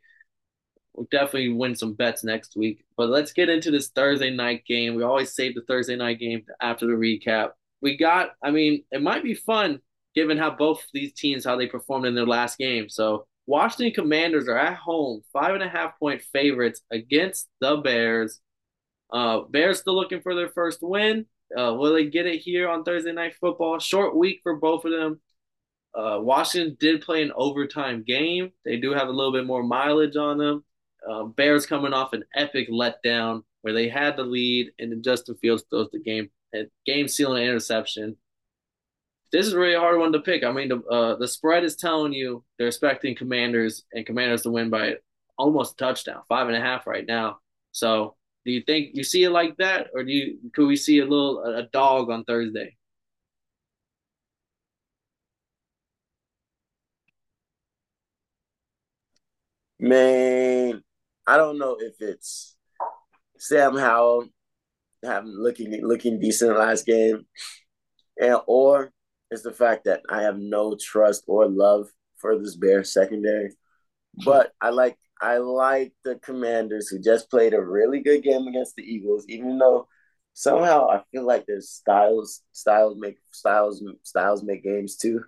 We'll definitely win some bets next week. But let's get into this Thursday night game. We always save the Thursday night game after the recap. We got, I mean, it might be fun given how both these teams how they performed in their last game. So Washington Commanders are at home, five and a half point favorites against the Bears. Uh, Bears still looking for their first win. Uh, will they get it here on Thursday night football? Short week for both of them. Uh, Washington did play an overtime game. They do have a little bit more mileage on them. Uh, Bears coming off an epic letdown where they had the lead and then Justin Fields throws the game game sealing interception. This is really a hard one to pick. I mean, the uh, the spread is telling you they're expecting Commanders and Commanders to win by almost a touchdown, five and a half right now. So, do you think you see it like that, or do you could we see a little a dog on Thursday? Man, I don't know if it's Sam Howell having looking looking decent last game, and or it's the fact that I have no trust or love for this Bears secondary. But I like I like the Commanders who just played a really good game against the Eagles, even though somehow I feel like there's styles, styles make styles, styles make games too,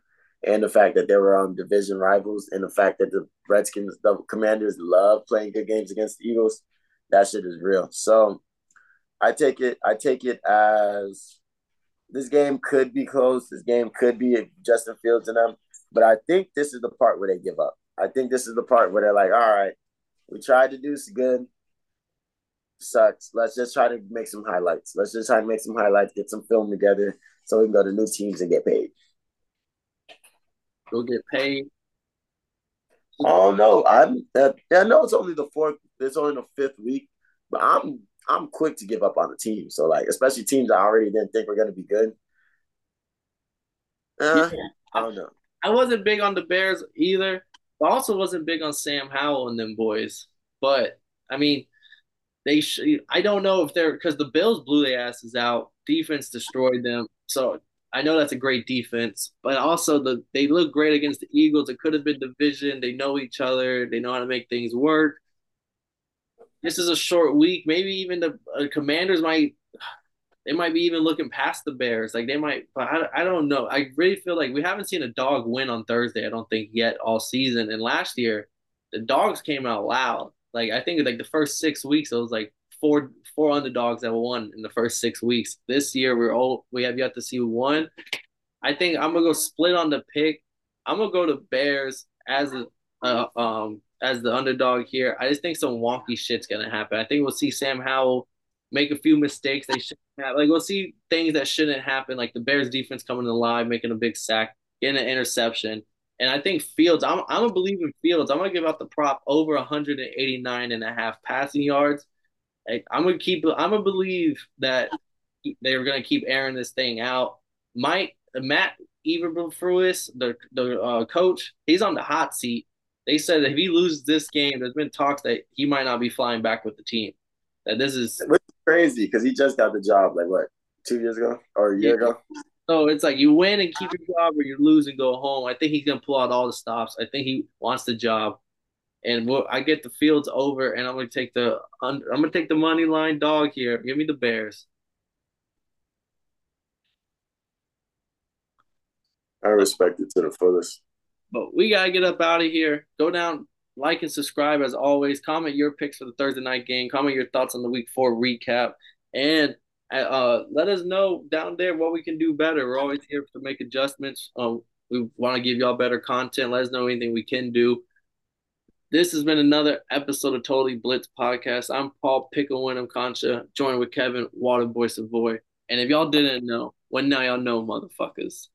and the fact that they were on division rivals, and the fact that the Redskins, the Commanders, love playing good games against the Eagles. That shit is real. So I take it. I take it as this game could be close. This game could be Justin Fields and them. But I think this is the part where they give up. I think this is the part where they're like, all right, we tried to do some good. Sucks. Let's just try to make some highlights. Let's just try to make some highlights, get some film together so we can go to new teams and get paid. Go get paid. Oh no, I'm. Uh, I know it's only the fourth. It's only the fifth week, but I'm I'm quick to give up on the team. So like, especially teams I already didn't think were gonna be good. Uh, yeah. I don't know. I wasn't big on the Bears either. I also wasn't big on Sam Howell and them boys. But I mean, they. Sh- I don't know if they're because the Bills blew their asses out. Defense destroyed them. So I know that's a great defense, but also the they look great against the Eagles. It could have been division. They know each other. They know how to make things work this is a short week. Maybe even the uh, Commanders might they might be even looking past the Bears. Like they might, but I, I don't know. I really feel like we haven't seen a dog win on Thursday. I don't think yet all season. And last year, the dogs came out loud. Like I think like the first six weeks, it was like four four underdogs that won in the first six weeks. This year, we're all we have yet to see one. I think I'm gonna go split on the pick. I'm gonna go to Bears as a uh, um as the underdog here. I just think some wonky shit's gonna happen. I think we'll see Sam Howell make a few mistakes they shouldn't have. Like we'll see things that shouldn't happen, like the Bears defense coming alive, making a big sack, getting an interception. And I think Fields, I'm I'm gonna believe in Fields. I'm gonna give out the prop over 189 and a half passing yards. Like, I'm gonna keep I'm gonna believe that they're gonna keep airing this thing out. Mike Matt Eberflus, the the uh, coach, he's on the hot seat they said that if he loses this game, there's been talks that he might not be flying back with the team. That this is Which is crazy because he just got the job like what two years ago or a year yeah. ago. So it's like you win and keep your job, or you lose and go home. I think he's gonna pull out all the stops. I think he wants the job, and we'll, I get the fields over, and I'm gonna take the I'm gonna take the money line dog here. Give me the Bears. I respect it to the fullest. But we gotta get up out of here. Go down, like and subscribe as always. Comment your picks for the Thursday night game. Comment your thoughts on the week four recap, and uh, let us know down there what we can do better. We're always here to make adjustments. Um, we want to give y'all better content. Let us know anything we can do. This has been another episode of Totally Blitz Podcast. I'm Paul Pickle Winham Concha, joined with Kevin Waterboy Savoy. And if y'all didn't know, well now y'all know, motherfuckers.